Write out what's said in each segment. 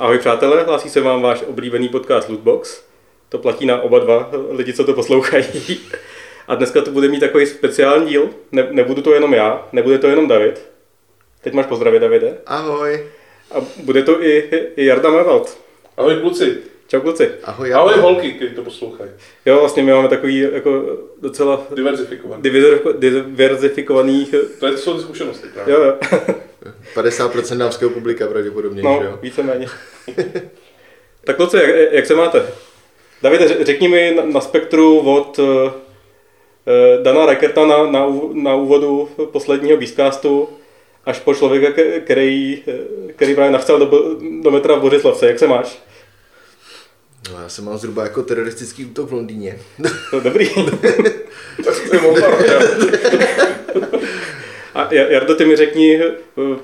Ahoj přátelé, hlásí se vám váš oblíbený podcast Lootbox. To platí na oba dva lidi, co to poslouchají. A dneska to bude mít takový speciální díl. Ne, nebudu to jenom já, nebude to jenom David. Teď máš pozdravit, Davide. Ahoj. A bude to i, i Jarda Mevald. Ahoj kluci. Čau kluci. Ahoj, Ahoj holky, kteří to poslouchají. Jo, vlastně my máme takový jako docela Diverzifikovaný. diverzif- diverzifikovaný... To je, jsou ty zkušenosti právě. Jo, jo. 50% dámského publika pravděpodobně, že No, jo? víceméně. tak kluci, jak, jak se máte? Davide, ře- řekni mi na, na spektru od uh, Dana Rekerta na, na, na úvodu posledního Beastcastu až po člověka, který, eh, který právě nachcel do, do metra v Bořislavce. Jak se máš? No, já jsem mal zhruba jako teroristický útok v Londýně. To dobrý. Tak to je volba, jo. A Ja- Jardo, ty mi řekni, eh,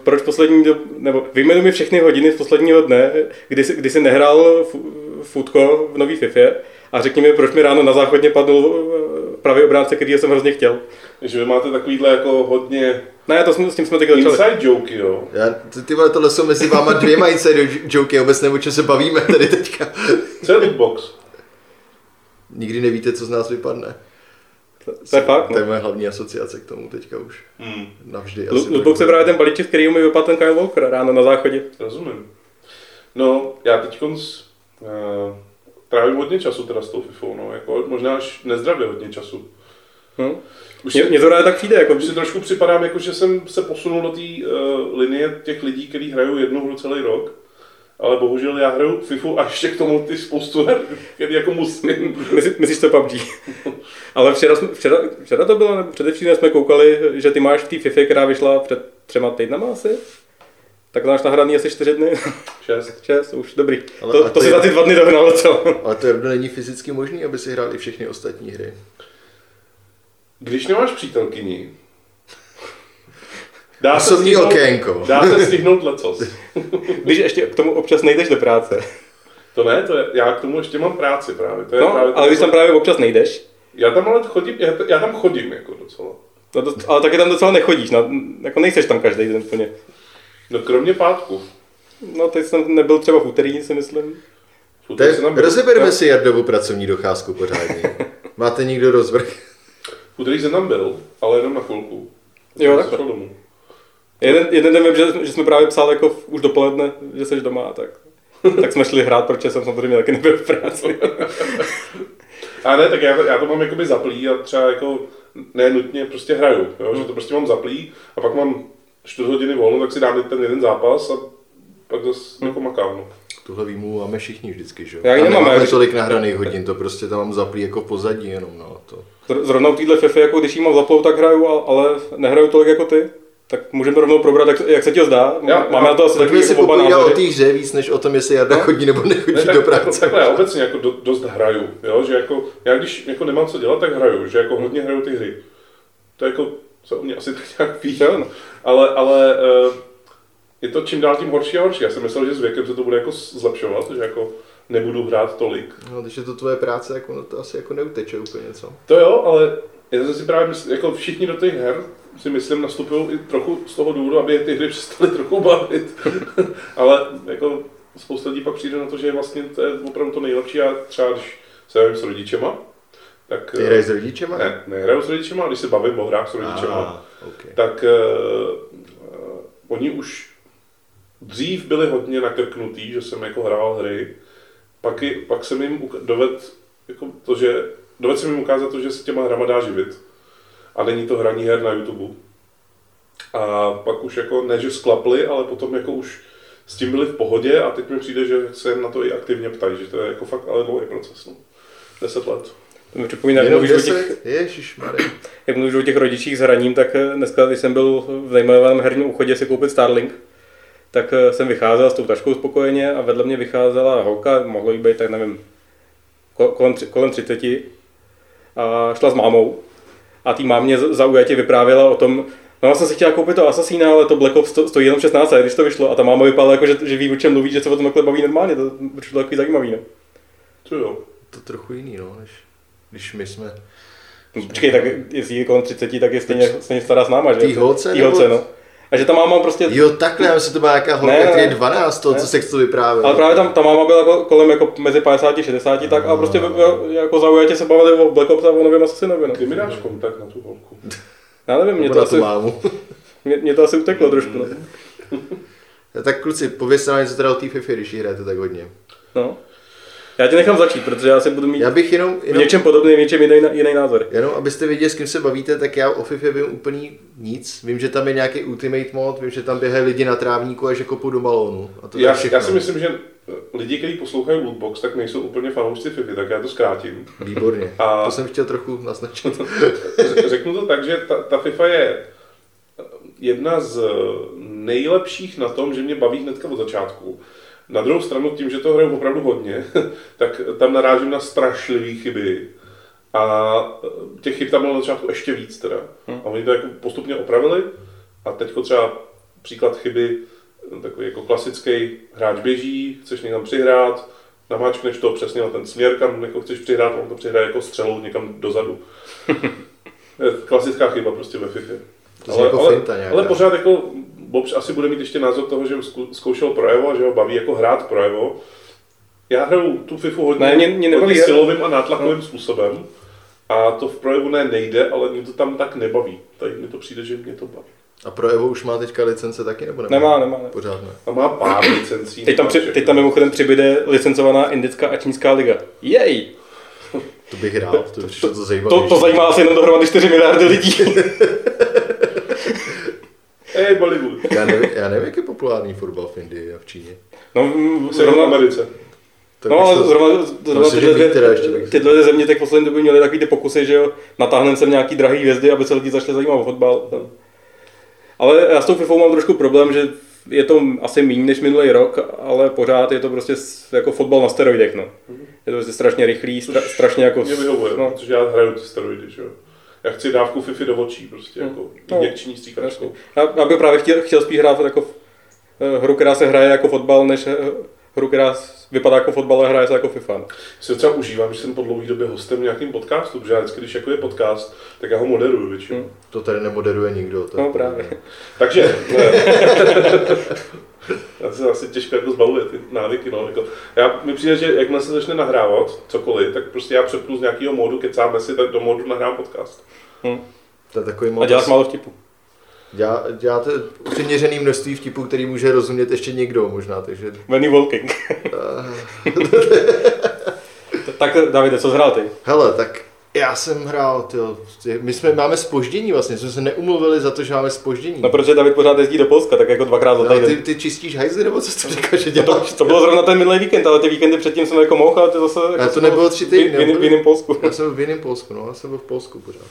proč poslední dob, nebo vyjmenuj mi všechny hodiny z posledního dne, kdy jsi, kdy jsi nehrál fu- futko v nový FIFA a řekni mi, proč mi ráno na záchodně padl eh, pravý obránce, který jsem hrozně chtěl. Že vy máte takovýhle jako hodně Ne, to jsme, s tím jsme teď začali. inside joky, jo. Já, ty, ty vole, tohle jsou mezi váma dvěma inside joky, vůbec nevím, o čem se bavíme tady teďka. Co je lootbox? Nikdy nevíte, co z nás vypadne. To, to je fakt, To je no. moje hlavní asociace k tomu teďka už. Hmm, Navždy. Lootbox je právě ten balíček, který mi vypadl ten Kyle Walker ráno na záchodě. rozumím. No, já teď uh, trávím hodně času teda s tou FIFou, no, jako možná až nezdravě hodně času. Hm? Už Mně, si, mně to právě tak přijde, jako už si trošku připadám, jako že jsem se posunul do té uh, linie těch lidí, kteří hrajou jednu hru celý rok. Ale bohužel já hraju FIFU a ještě k tomu ty spoustu her, který jako musím. Myslí, myslíš to PUBG? Ale včera, jsme- včera, včera to bylo, nebo předevčírem jsme koukali, že ty máš v té FIFA, která vyšla před třema týdnama asi? Tak to máš nahraný asi čtyři dny. Šest. Šest, už dobrý. Ale- to, a to, to si je- za ty dva dny dohnal, co? Ale to Jardo není fyzicky možný, aby si hrál i všechny ostatní hry. Když nemáš přítelkyni, dá se Osobní stihnout- okénko. Dá se stihnout lecos. Když ještě k tomu občas nejdeš do práce. To ne, to je, já k tomu ještě mám práci právě. To je No, právě ale když tam právě občas nejdeš, Já tam ale chodím, já, já tam chodím jako docela. no to, ale taky tam docela nechodíš, no, jako nejseš tam každý den úplně. No kromě pátku. No teď jsem nebyl třeba v úterý, si myslím. Tak byl. rozebereme si Jardovu pracovní docházku pořádně. Máte někdo rozvrh? V úterý jsem tam byl, ale jenom na chvilku. Jo, šel domů. Jeden, jeden den vím, že, že jsme právě psali jako v- už dopoledne, že jsi doma, tak, tak jsme šli hrát, protože jsem samozřejmě taky nebyl v práci. A ne, tak já, já to mám jakoby zaplý a třeba jako ne nutně prostě hraju, jo? že to prostě mám zaplý a pak mám 4 hodiny volno, tak si dám ten jeden zápas a pak zase jako makám. No. Tuhle výmluvu máme všichni vždycky, že jo? Já nemám, nemáme já- tolik nahraných hodin, to prostě tam mám zaplý jako pozadí jenom, no. To. Zr- Zrovna u téhle FIFA, jako když jí mám zaplou, tak hraju, ale nehraju tolik jako ty. Tak můžeme rovnou probrat, jak, jak se ti to zdá. Já- Máme na to asi Tak takový si jako oba o té hře víc, než o tom, jestli Jarda chodí nebo nechodí Ne, do tak, jako, práce. takhle, já obecně jako do, dost hraju, jo? že jako, já když jako nemám co dělat, tak hraju, že jako hodně hraju ty hry. To je jako, co o mě asi tak nějak ví, Jo, no. Ale, ale eh, je to čím dál tím horší a horší. Já jsem myslel, že s věkem se to bude jako zlepšovat, že jako nebudu hrát tolik. No, když je to tvoje práce, jako, no, to asi jako neuteče úplně, co? To jo, ale já jsem si právě mysl, jako všichni do těch her si myslím nastupují i trochu z toho důvodu, aby je ty hry přestaly trochu bavit. ale jako spousta lidí pak přijde na to, že vlastně to je opravdu to nejlepší a třeba když se s rodičema, tak... Ty hraješ s rodičema? Ne, nehraju s rodičema, ale když se bavím o hrách s rodičema, Ah, okay. tak uh, oni už dřív byli hodně nakrknutý, že jsem jako hrál hry, pak, i, pak jsem jim uka- doved, jako to, že, doved jsem jim ukázat to, že se těma hrama dá živit. A není to hraní her na YouTube. A pak už jako, ne že sklapli, ale potom jako už s tím byli v pohodě a teď mi přijde, že se na to i aktivně ptají, že to je jako fakt ale dlouhý proces. No. Deset let. To mi připomíná, jak mluvíš, o těch, 10? Ježišmarja. jak mluvíš o těch rodičích s hraním, tak eh, dneska, když jsem byl v nejmenovaném herním úchodě si koupit Starlink, tak eh, jsem vycházel s tou taškou spokojeně a vedle mě vycházela holka, mohlo jí být, tak nevím, ko- kolem, tři- kolem 30 a šla s mámou a tý mámě zaujatě vyprávěla o tom, no já jsem si chtěla koupit to Assassina, ale to Black Ops sto- stojí jenom 16, když to vyšlo a ta máma vypadala jako, že, že ví, o čem mluví, že se o tom takhle baví normálně, to přišlo takový zajímavý, no. To jo. To trochu jiný, no, než když my jsme... No, Počkej, tak jestli je kolem 30, tak je stejně, stejně stará s náma, že? Tý holce, Tý nebo- holce, no. A že ta máma prostě... Jo, takhle, já myslím, to byla nějaká holka, který je ne. 12, to, Ne. co se to vyprávěl. Ale právě tam ta máma byla kolem jako mezi 50 a 60, tak a prostě v- jako zaujatě se bavili o Black Ops a o novém Assassinovi, no. Ty mi dáš kontakt na tu holku. Já nevím, mě Nebo to, asi, mámu. mě, mě to asi uteklo trošku, no. tak kluci, povězte nám něco teda o té FIFA, když ji hrajete tak hodně. no. Já tě nechám začít, protože já si budu mít Já bych jenom, v jenom, něčem podobný, v něčem jiný, jiný názor. jenom abyste věděli, s kým se bavíte, tak já o FIFA vím úplný nic. Vím, že tam je nějaký ultimate mod, vím, že tam běhají lidi na trávníku a že kopou do balónu. A to je Já, všechno. já si myslím, že lidi, kteří poslouchají Lootbox, tak nejsou úplně fanoušci FIFA, tak já to zkrátím. Výborně. A- To jsem chtěl trochu naznačit. Řeknu to tak, že ta, ta FIFA je jedna z nejlepších na tom, že mě baví hnedka od začátku. Na druhou stranu, tím, že to hraju opravdu hodně, tak tam narážím na strašlivé chyby. A těch chyb tam bylo na začátku ještě víc teda. A oni to jako postupně opravili. A teď třeba příklad chyby, takový jako klasický hráč běží, chceš někam přihrát, namáčkneš to přesně na ten směr, kam jako chceš přihrát, on to přihraje jako střelou někam dozadu. Je klasická chyba prostě ve FIFA. Zní jako ale, ale pořád jako Bobš asi bude mít ještě názor toho, že zkoušel pro Evo a že ho baví jako hrát pro Evo. Já hraju tu FIFU hodně, Ne, mě- mě hodně silovým a nátlakovým způsobem. A to v projevu ne nejde, ale mě to tam tak nebaví. Tady mi to přijde, že mě to baví. A pro Evo už má teďka licence taky, nebo nemá? Nemá, nemá. Ne. Pořád ne. A má pár licencí. Teď tam, při, teď tam mimochodem přibyde licencovaná indická a čínská liga. Jej! To bych hrál, to by přišlo to zajímavé. To, to zajímá asi jenom dohromady 4 miliardy lidí. Ej, Bollywood. Já nevím, já nevím, jak je populární fotbal v Indii a v Číně. No, v zrovna, Americe. To no ale zrovna, zrovna tyhle, víc teda ještě dvě, tyhle dvě země tak poslední době měly takový ty pokusy, že jo, natáhneme sem nějaký drahý hvězdy, aby se lidi začali zajímat o fotbal. Ale já s tou FIFou mám trošku problém, že je to asi méně než minulý rok, ale pořád je to prostě jako fotbal na steroidech, no. Je to prostě strašně rychlý, stra, strašně jako... Mě vyhovuje, no, protože já hraju ty steroidy, že jo. Já chci dávku Fifi do očí, prostě jako No. injekční stříkačkou. Já, já bych právě chtěl, chtěl spíš hrát jako eh, hru, která se hraje jako fotbal, než eh, hru, která vypadá jako fotbal a hraje se jako FIFA. no. Si docela užívám, že jsem po dlouhé době hostem nějakým podcastu, protože já vždycky, když jako je podcast, tak já ho moderuju většinou. Hmm. To tady nemoderuje nikdo. To No právě. Takže, já se asi těžko jako zbavuje ty návyky, no, jako, já, mi přijde, že jakmile se začne nahrávat cokoliv, tak prostě já přepnu z nějakého módu, kecáme si, tak do módu nahrám podcast. Hm. To je takový A moc. děláš málo vtipu. Dělá, děláte přiměřený množství vtipů, který může rozumět ještě někdo možná, takže... Venny Walking. tak Davide, co zhrál ty? Hele, tak já jsem hrál, tyjo, ty- my jsme, máme spoždění vlastně, jsme se neumluvili za to, že máme spoždění. No protože David pořád jezdí do Polska, tak jako dvakrát za No, ty, týden. ty čistíš hajzly, nebo co jsi to říkal, že To, děláš? to bylo zrovna ten minulý víkend, ale ty víkendy předtím jsem jako mohl, ale ty zase... Jako to nebylo byl tři v- týdny, V, jiném- v jiném Polsku. Já jsem v jiném Polsku, no, já jsem byl v Polsku pořád.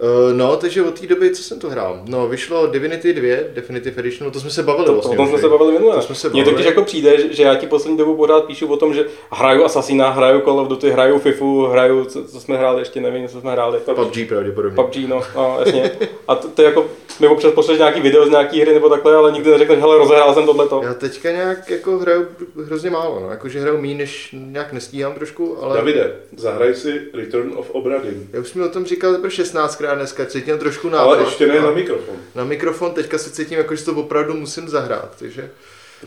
Eh, no, takže od té doby, co jsem to hrál? No, vyšlo Divinity 2, Definitive Edition, no to jsme se bavili to, vlastně. O tom jsme se bavili minule. To jsme se bavili. Mně totiž jako přijde, že, že já ti poslední dobu pořád píšu o tom, že hraju Assassina, hraju Call of Duty, hraju Fifu, hraju, co, co jsme hráli, ještě nevím, co jsme hráli. PUBG, PUBG pravděpodobně. PUBG, no, no jasně. A to, to jako, nebo občas pošleš nějaký video z nějaký hry nebo takhle, ale nikdy neřekneš, hele, rozehrál jsem tohleto. Já teďka nějak jako hraju hrozně málo, no, jakože hraju méně, než nějak nestíhám trošku, ale... Davide, zahraj si Return of Obradin. Já už jsem o tom říkal pro 16 já dneska cítím trošku návrh. Ale ještě ne na mikrofon. Na mikrofon, teďka se cítím, jako, že to opravdu musím zahrát, takže...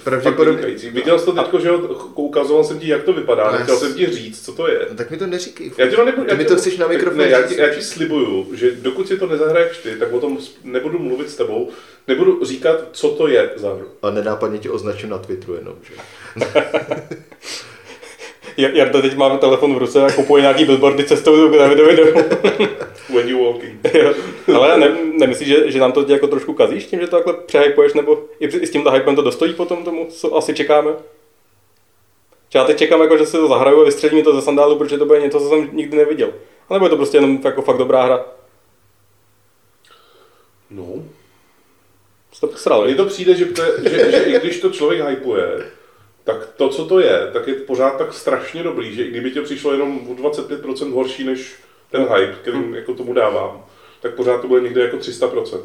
Pravděpodobně. Viděl jsi to teď, že ukazoval jsem ti, jak to vypadá, no, ne, chtěl jsem ti říct, co to je. No, tak mi to neříkej. Já ti to nebudu, ty já mi to chceš na mikrofon ne, já, ti, já ti slibuju, že dokud si to nezahraješ ty, tak o tom nebudu mluvit s tebou, nebudu říkat, co to je za hru. A nenápadně ti označím na Twitteru jenom, že? Jar- Jarda teď má telefon v ruce a kupuje nějaký billboardy cestou do Davidovi domů. When you walking. Ale ne, nemyslíš, že, že nám to tě jako trošku kazíš tím, že to takhle přehypuješ, nebo i, i s tímhle hypem to dostojí potom tomu, co asi čekáme? Že já teď čekám, jako, že si to zahraju a vystřelí mi to ze sandálu, protože to bude něco, co jsem nikdy neviděl. A nebo je to prostě jenom jako fakt dobrá hra? No. Jsi to posral, Mně to přijde, že, že, že i když to člověk hypuje, tak to, co to je, tak je pořád tak strašně dobrý, že i kdyby tě přišlo jenom o 25% horší než ten hype, který jako tomu dávám, tak pořád to bude někde jako 300%.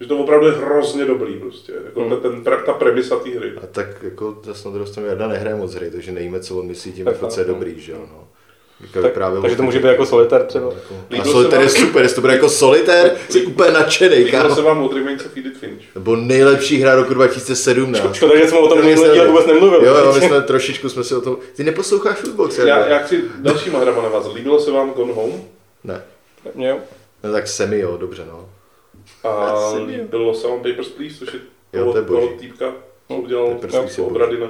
Že to opravdu je hrozně dobrý prostě, jako Hmm. ten, ten, ta premisa té hry. A tak jako zase na druhou stranu Jarda nehraje moc hry, takže nevíme, co on myslí tím, Tak jako, co je dobrý, že jo, no. Teďka Tak, vyprávěl takže to může být jako solitér třeba. Jako, a solitér je vám- super, jestli to bude jako solitér, jsi úplně nadšený, Líbilo se vám od Remains of Edith Finch? Nebo nejlepší hra roku 2017. Škoda, že jsme o tom minulý díl vůbec nemluvili. Jo, jo, my jsme trošičku jsme si o tom... Ty neposloucháš Footbox, Já, já, já chci dalšíma hrama navázat. Líbilo se vám Gone Home? Ne. Mě jo. No tak semi, jo, dobře, no. A líbilo se vám Papers, Please, což je Jo, toho, to je boží. toho týpka, co udělal Papers, no, Please je boží. Obradina.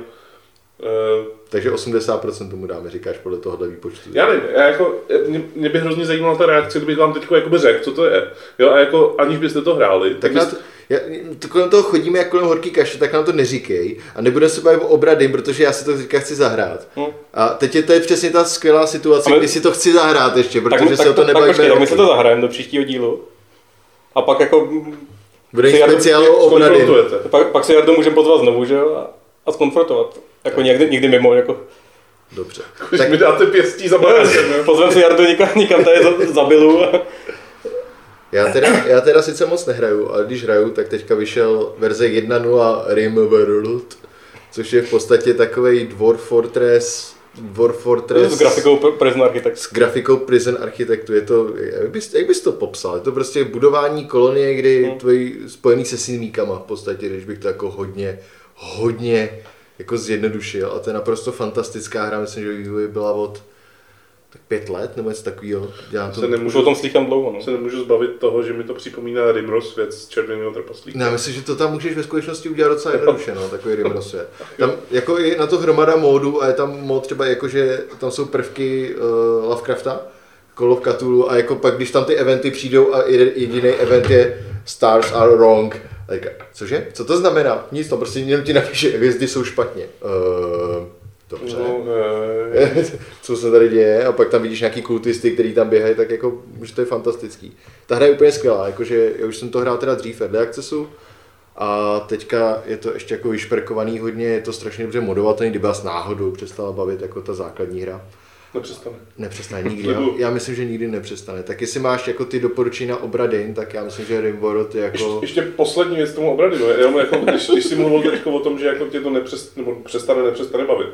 Uh, Takže 80% tomu dáme, říkáš podle tohohle výpočtu. já nevím, já jako, mě, mě by hrozně zajímala ta reakce, kdybych vám teď jakoby řekl, co to je. Jo, a jako aniž byste to hráli, Tak byste, já, to kolem toho chodíme jak kolem horký kaše, tak nám to neříkej. A nebudeme se bavit o obrady, protože já si to teďka chci zahrát. Hm. A teď je to je přesně ta skvělá situace, A my- kdy si to chci zahrát ještě, Tak, protože tak, se o to tak, tak, nebavíme počkej, tak my se to zahrajeme do příštího dílu. A pak jako... Bude speciál o obrady. Pak, pak si Jardu můžeme pozvat znovu, že jo? A, a skonfrontovat. Jako někdy, někdy mimo, jako... Dobře. Když Tak mi dáte pěstí za barákem. Pozvem si Jardu někam, někam tady za, za Bilu. A, já teda, já teda sice moc nehraju, ale když hraju, tak teďka vyšel verze 1.0 Rimworld, což je v podstatě takový Dwarf Fortress, Dwarf Fortress s grafikou Pr- Prison Architect. s grafikou Prison Architektu. Je to, jak bys, jak bys to popsal? Je to prostě budování kolonie, kdy Hmm. tvojí spojený se synmíkama v podstatě, když bych to jako hodně, hodně jako zjednodušil. A to je naprosto fantastická hra, myslím, že vývoj byla od tak pět let nebo něco takového. Dělám to, Se nemůžu, o tom slychám dlouho, no. se nemůžu zbavit toho, že mi to připomíná Rimros svět z červeného trpaslíka. No, já myslím, že to tam můžeš ve skutečnosti udělat docela jednoduše, no, takový Rimro svět. Tam jako je na to hromada módů a je tam mod třeba jako, že tam jsou prvky uh, Lovecrafta, Call of Cthulhu a jako pak, když tam ty eventy přijdou a jediný event je Stars are wrong, tak, cože? Co to znamená? Nic, to prostě jenom ti napíše, hvězdy jsou špatně. Uh, dobře. No, eh, co se tady děje a pak tam vidíš nějaký kultisty, který tam běhají, tak jako, že to je fantastický. Ta hra je úplně skvělá, jakože já už jsem to hrál teda dřív v Early Accessu a teďka je to ještě jako vyšperkovaný hodně, je to strašně dobře modovatelný, kdyby vás náhodou přestala bavit jako ta základní hra. Nepřestane. Nepřestane nikdy, já, já, myslím, že nikdy nepřestane. Tak jestli máš jako ty doporučení na obradin, tak já myslím, že Rimworld je Ještě, jako... ještě poslední věc k tomu obrady, no, jenom jako, když, když jsi mluvil teď o tom, že jako tě to nepřest, nebo přestane, nepřestane bavit.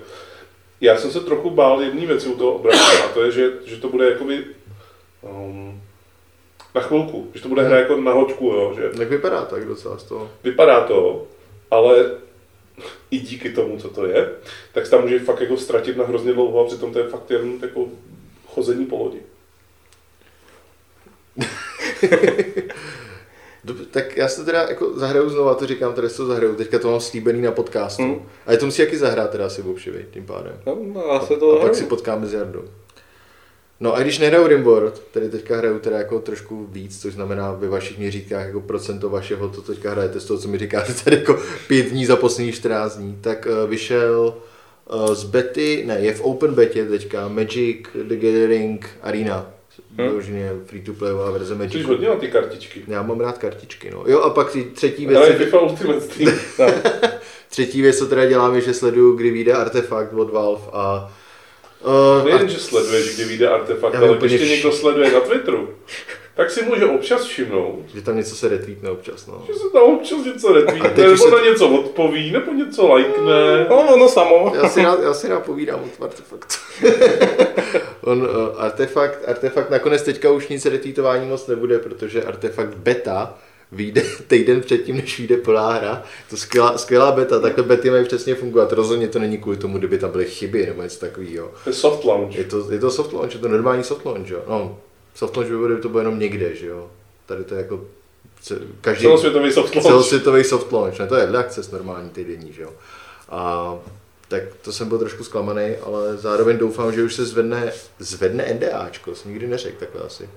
Já jsem se trochu bál jedné věci u toho obradu, a to je, že, že to bude jakoby um, na chvilku, že to bude hra jako na hoďku, jo, že Tak vypadá tak docela z toho. vypadá to, ale i díky tomu, co to je, tak se tam může fakt jako ztratit na hrozně dlouho a přitom to je fakt jen jako chození po lodi. Dobře, tak já se teda jako zahraju znova, to říkám, tady to zahraju, teďka to mám slíbený na podcastu. Hmm. A je to musí jaký zahrát teda asi vopšivit, tím pádem. No, no, já se A to pak si potkáme s Jardou. No a když nehraju Rimboard, tady teďka hraju teda jako trošku víc, což znamená ve vašich měřítkách jako procento vašeho, to teďka hrajete z toho, co mi říkáte tady jako pět dní za posledních 14 dní, tak uh, vyšel uh, z bety, ne, je v open betě teďka Magic the Gathering Arena, Hmm. vyloženě free to playová verze Jsi Magic. hodně na ty kartičky. Já mám rád kartičky, no. Jo a pak ty třetí věc, Ale FIFA Ultimate Team. třetí věc, co teda dělám, je, že sleduju, kdy vyjde artefakt od Valve a Uh, Nejen, že sleduješ, kdy vyjde artefakt, ale když tě vš- někdo sleduje na Twitteru, tak si může občas všimnout, že tam něco se retweetne občas, no. že se tam občas něco retweetne, nebo se- na něco odpoví, nebo něco lajkne. No, no samo. Já si rád, já si rád povídám o tom artefaktu. On, uh, artefakt, artefakt nakonec teďka už nic retweetování moc nebude, protože artefakt beta vyjde týden předtím, než vyjde plná hra. To skvělá, skvělá beta, takhle bety mají přesně fungovat. Rozhodně to není kvůli tomu, kdyby tam byly chyby nebo něco takového. To je soft launch. Je to, je to soft launch, je to normální soft launch, jo. No, soft launch by bylo, kdyby to bylo jenom někde, že jo. Tady to je jako každý, Celosvětový soft launch. celosvětový soft launch, ne, to je access normální týdenní, že jo. A tak to jsem byl trošku zklamaný, ale zároveň doufám, že už se zvedne, zvedne NDAčko, jsem nikdy neřekl takhle asi.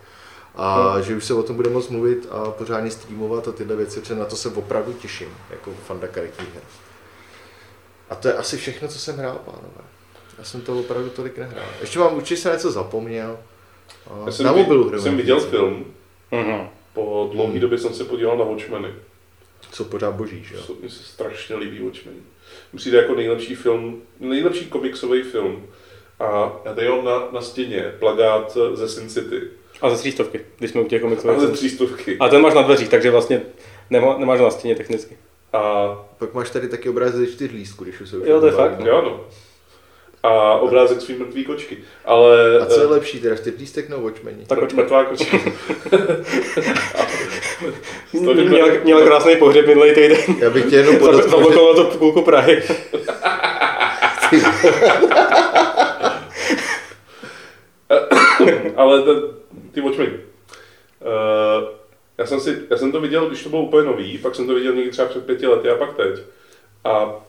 A Hmm. že už se o tom bude moc mluvit a pořádně streamovat a tyhle věci, protože na to se opravdu těším, jako fanda karetní her. A to je asi všechno, co jsem hrál, pánové. Já jsem to opravdu tolik nehrál. Ještě mám určitě jsem něco zapomněl. A Já jsem, na mobilu jsem viděl film, Mhm. po dlouhé době jsem se podíval na Watchmeny. Co pořád boží, že jo? Co- Mně se strašně líbí Watchmen. Mně přijde jako nejlepší film, nejlepší komiksový film. A já tady mám na, na stěně plagát ze Sin City. A ze třístovky, když jsme u těch A ze komiksů. třístovky. A ten máš na dveřích, takže vlastně nemá, nemáš na stěně technicky. A Pak máš tady taky obrázek ze čtyř lístků, když už se Jo, to je fakt. jo, no. a obrázek svý mrtvý kočky. Ale... A co je lepší, teda vteplístek nebo Watchmeni? Tak kočka. Mrtvá kočka. Měla, měla krásný pohřeb minulý týden. Já bych tě jenom podotkl, že Zablokoval to půlku Prahy. ale ten, ty Watchmen. Uh, já, jsem si, já jsem to viděl, když to bylo úplně nový, pak jsem to viděl někdy třeba před pěti lety a pak teď. A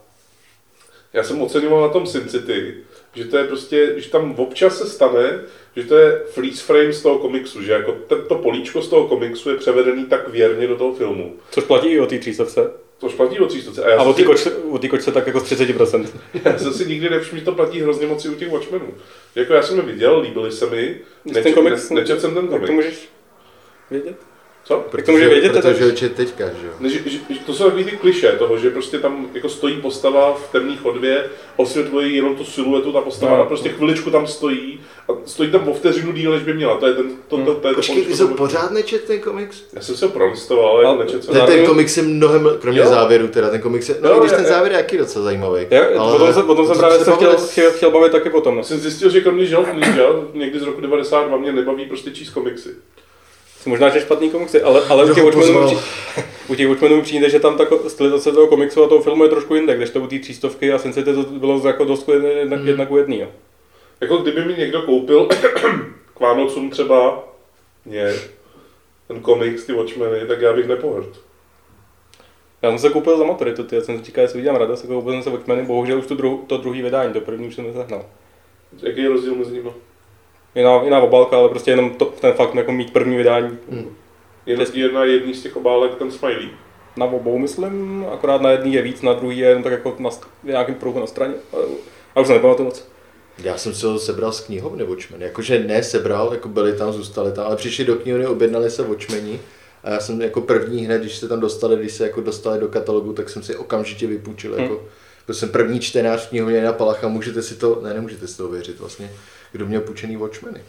já jsem oceňoval na tom Sin City, že to je prostě, že tam občas se stane, že to je freeze frame z toho komiksu, že jako to políčko z toho komiksu je převedený tak věrně do toho filmu. Což platí i o té třístovce. To už platí o 300. A já, A o si, kočce, tak jako z 30%. já jsem si nikdy nevšiml, že to platí hrozně moc i u těch Watchmenů. Jako já jsem je viděl, líbili se mi, ten komiks? ne, nečet jsem ten Jak to komik. můžeš vědět? Co? Jak to může vědět, Protože čet teďka, že jo? Že, že, to jsou takový ty kliše toho, že prostě tam jako stojí postava v temné chodbě, osvětluje jenom tu siluetu, ta postava No. a prostě chviličku tam stojí a stojí tam o vteřinu díl, než by měla. To je ten, to, to, to, je to Počkej, ty jsi pořád nečet ten komiks? Já jsem si ho prolistoval, ale Ale- nečet jsem. Ten, ten komiks je mnohem, kromě Jo. závěru teda, ten komiks je, no Jo, i když je- ten je- závěr je jaký docela zajímavý. Já, ale potom, se, potom jsem právě se chtěl, chtěl, chtěl bavit taky potom. No. Jsem zjistil, že kromě Žel někdy z roku 92 mě nebaví prostě číst komiksy. Jsi možná že špatný komiksy, ale, ale u těch Watchmenů u těch Watchmenů přijde, že tam ta stylizace toho komiksu a toho filmu je trošku jinde, když to u té třístovky a Sin City to bylo jako dost jedna, Hmm. jedna ku jedný. Jo. Jako kdyby mi někdo koupil k Vánocům třeba mě, ten komiks, ty Watchmeny, tak já bych nepohrd. Já jsem se koupil za maturitu, ty, já jsem si říkal, jestli udělám radost, jako koupil jsem se Watchmeny, bohužel už to, druh, to druhý vydání, to první už jsem nezahnal. Jaký je rozdíl mezi nimi? Jiná, jiná obálka, ale prostě jenom to, ten fakt jako mít první vydání. Hmm. Jen, jedna jedný z těch obálek, ten smiley. Na obou myslím, akorát na jedný je víc, na druhý je jenom tak jako na, v nějakým prouhu na straně. A, a už se nepamatuju moc. Já jsem si ho sebral z knihovny Watchmen, jakože ne sebral, jako byli tam, zůstali tam, ale přišli do knihovny, objednali se Watchmeni a já jsem jako první hned, když se tam dostali, když se jako dostali do katalogu, tak jsem si okamžitě vypůjčil, jako, byl jsem první čtenář v knihovně na Palacha, můžete si to, ne, nemůžete si to věřit vlastně, kdo měl půjčený Watchmeny.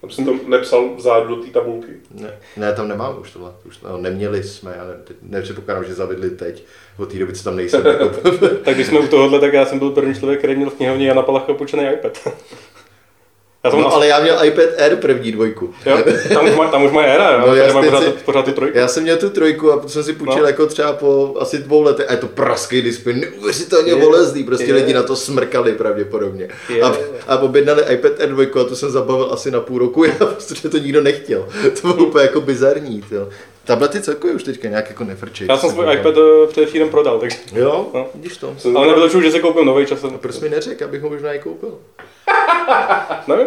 Tam jsem to nepsal vzadu do té tabulky. Ne, ne, tam nemám už tohle. Už, no, neměli jsme, teď nepředpokládám, že zavedli teď. Od té doby, co tam nejsem. Tak když jsme u tohohle, tak já jsem byl první člověk, který měl v knihovně Jana Palacha půjčený iPad. Já no, ale já měl iPad Air první dvojku. jo, tam, už má, tam už má éra, No, no, já mám pořád, si- tu- pořád tu trojku. Já jsem měl tu trojku a jsem si půjčil No. jako třeba po asi dvou letech. A je to praský display, neuvěřitelně Je, bolestný. Prostě je. lidi na to smrkali pravděpodobně. Je. A, a objednali iPad Air 2 a to jsem zabavil asi na půl roku, já, protože to nikdo nechtěl. To bylo úplně jako bizarní. Jo. Tablety celkově už teďka nějak jako nefrčej. Já jsem svůj iPad eh, především prodal, takže. Jo, No. vidíš to. Jsem Ale nebylo že si koupím nový časem. Proč mi neřekl, abych ho možná i koupil? Nevím.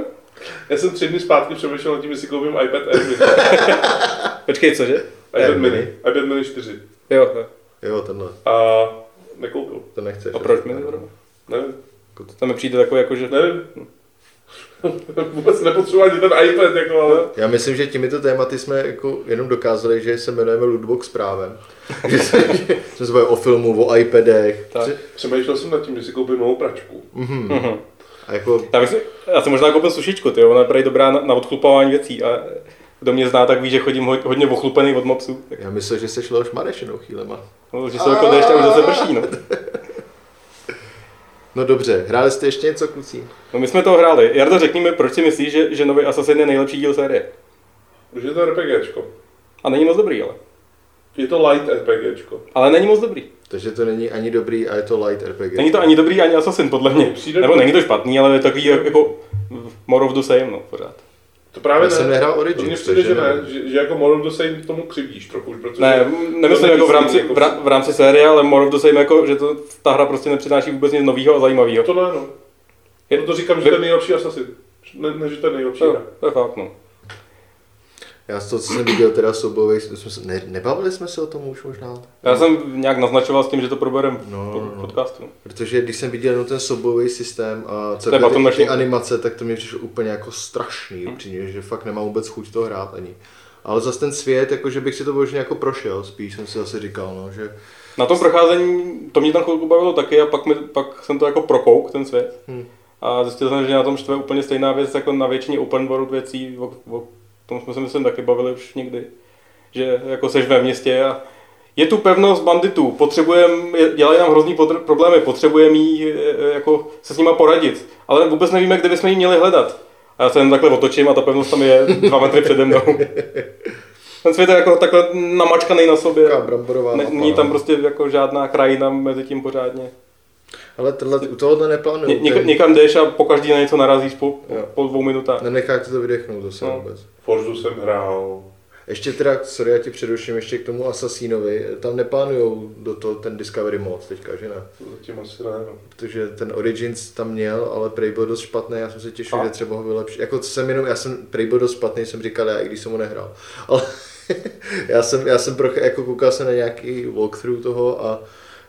Já jsem tři dny zpátky přemýšlel nad tím, jestli koupím iPad Air mini. Počkej, cože? iPad Air mini. mini. iPad mini 4. Jo, jo. Jo, tenhle, A nekoupil. to nechceš. A proč mi nebudu? Nevím. To mi přijde takové jako, že... Nevím. Vůbec nepotřebuji ani ten iPad, jako, ale... Já myslím, že těmito tématy jsme jako jenom dokázali, že se jmenujeme Lootbox právem. že jsme, se o filmu, o iPadech. Tak. Přemýšlel jsem nad tím, že si koupím novou pračku. Mhm. A jako, Já, bych si, já jsem možná koupil sušičku, ty, ona je dobrá na, na odchlupování věcí a kdo mě zná, tak ví, že chodím ho, hodně ochlupený od mopsů. Tak, já myslel, že jsi šlo už Marešenou chvílema. no, že se jako a už zase prší, no. No dobře, hráli jste ještě něco, kluci? no. my jsme to hráli. Jardo, řekni mi, proč si myslíš, že, že nový Assassin je nejlepší díl série? Už je to RPGčko. A není moc dobrý, ale. Je to light RPGčko. Ale není moc dobrý. Takže to není ani dobrý a je to light RPG. Není to ani dobrý, ani Assassin, podle mě. Přijde Nebo není to špatný, ale je takový jako more of the same, no, pořád. To právě Já ne. jsem nehrál To Origins, mně přijde, že ne, že, že jako Moral of the Same tomu křivdíš trochu, protože... Ne, nemyslím to jako v rámci, jako- v, rá- v rámci série, ale more of the same, jako, že to, ta hra prostě nepřináší vůbec nic nového a zajímavého. To ne, no. Je- Proto říkám, že to je nejlepší Assassin. Ne, ne že to je nejlepší To, hra. to je fakt, no. Já z toho, co jsem viděl teda soubojový, jsme se, ne, nebavili jsme se o tom už možná? Já jsem nějak naznačoval s tím, že to proberem No, v no, no. podcastu. Protože když jsem viděl jenom ten soubojový systém a celkově button ty, ty animace, tak to mi přišlo úplně jako strašný, Hm. upřímně, že fakt nemám vůbec chuť to hrát ani. Ale zase ten svět, jako že bych si to možná jako prošel, spíš jsem si zase říkal, no, že Na tom procházení, to mě tam chvilku bavilo taky a pak, mi, pak jsem to jako prokouk, ten svět. Hm. A zjistil jsem, že na tom štve úplně stejná věc jako na většině open world věcí, o, o tom jsme se myslím taky bavili už někdy. Že jako seš ve městě a je tu pevnost banditů, potřebujeme, dělají nám hrozný podr- problémy, potřebujeme jí e, jako se s nima poradit, ale vůbec nevíme, kde bychom ji měli hledat. A já se jen takhle otočím a ta pevnost tam je dva metry přede mnou. Ten svět je jako takhle namačkaný na sobě. Není tam no. prostě jako žádná krajina mezi tím pořádně. Ale tenhle, u tohohle neplánuju. Ně, něk, ten- někam jdeš a po každý na něco narazíš po, Jo. po dvou minutách. Nenecháte to vydechnout zase No. vůbec. Forzu jsem hrál. Ještě teda, sorry, já ti předuším ještě k tomu Assassinovi, tam neplánujou do toho ten Discovery mod teďka, že ne? Zatím asi ne. No. Protože ten Origins tam měl, ale prej byl dost špatný, já jsem se těšil, A? že třeba ho vylepší. Jako jsem jenom, já jsem, prej byl dost špatný, jsem říkal já, i když jsem ho nehrál. Ale já jsem, já jsem pro, jako koukal jsem na nějaký walkthrough toho a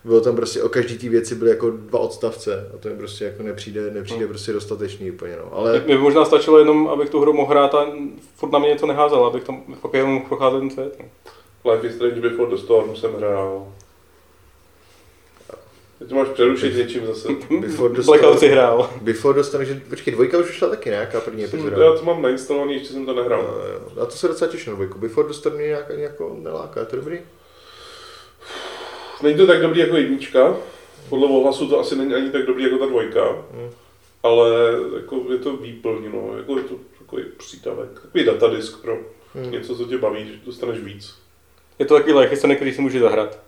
bylo tam prostě o každý té věci byly jako dva odstavce a to mi prostě jako nepřijde, nepřijde prostě dostatečný úplně, no. Ale Mě by možná stačilo jenom, abych tu hru mohl hrát a furt na mě něco neházel, abych tam fakt jenom mohl procházet ten svět. no. Life is Strange Before the Storm jsem hrál. Teď máš přerušit něčím zase. Before the Blackout si Storm, hrál. Before dostaneš, že, počkej, dvojka už vyšla taky nějaká první epizoda. Já to mám nainstalovaný, ještě jsem to nehrál. Jo, jo. A to se docela těším na dvojku. Before the Storm mě nějak, jako neláká, je to dobrý? Není to tak dobrý jako jednička, podle ohlasu to asi není ani tak dobrý jako ta dvojka, Hmm. ale jako je to výplň, no, jako je to takový přítavek, takový datadisk pro Hmm. něco, co tě baví, že dostaneš víc. Je to takový lehký který si může zahrát.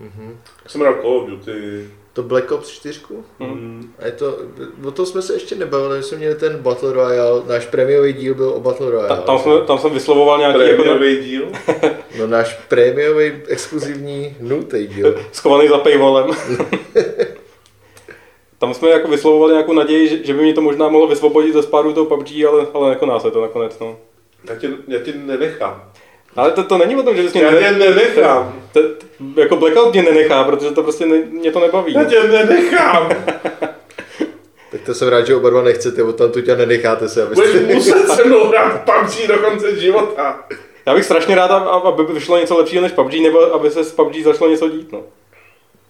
Mhm. Já jsem hrál Call of Duty, To Black Ops 4? Mhm. mm. A je to, o tom jsme se ještě nebavili, my jsme měli ten Battle Royale, náš prémiový díl byl o Battle Ta, Royale. tam, jsme, tam jsem vyslovoval nějaký jako prémiový díl. No náš prémiový exkluzivní nultý díl. schovaný za paywallem. tam jsme jako vyslovovali nějakou naději, že, že by mě to možná mohlo vysvobodit ze spádu toho PUBG, ale, ale nekoná se to nakonec. No. Já tě, já tě nenechám. Ale to, to není o tom, že bys mě Já tě nene, nenechám. to, jako Blackout mě nenechá, protože to prostě ne, mě to nebaví. Já tě nenechám. Tak to jsem rád, že oba dva nechcete, od tam tu tě nenecháte se, Budeš abyste... muset se mnou hrát PUBG do konce života. Já bych strašně rád, ab- aby vyšlo něco lepšího než PUBG, nebo aby se s PUBG začalo něco dít. No.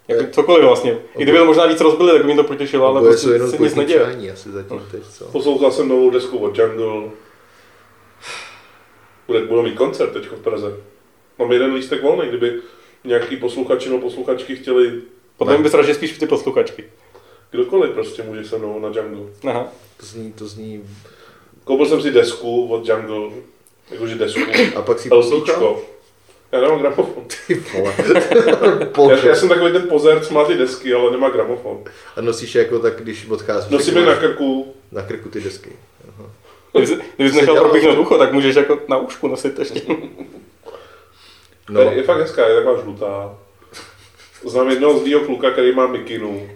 Jako cokoliv vlastně. I kdyby to možná víc rozbili, tak by mě to potěšilo, ale prostě se nic neděje. podničání asi zatím teď, co? Poslouchal jsem novou desku od Jungle. Bude, budou mít koncert teď v Praze. Mám jeden lístek volný, kdyby nějaký posluchači nebo posluchačky chtěli, Potom by strašně spíš ty posluchačky. kdokoliv prostě může se mnou na Jungle. Aha. To zní, to zní... Koupil jsem si desku od Jungle, jakože desku, A pak si poslouchal? Já nemám gramofon. Ty vole. Já, já, jsem takový ten pozerc, co má ty desky, ale nemá gramofon. A nosíš je jako tak, když odcházíš. Nosím tak je na krku, na krku ty desky. Kdybys, nechal propíchnout ucho, tak můžeš jako na ušku nosit ještě. no. je, je fakt hezká, je taková žlutá. Znám jednoho zlýho kluka, který má mikinu,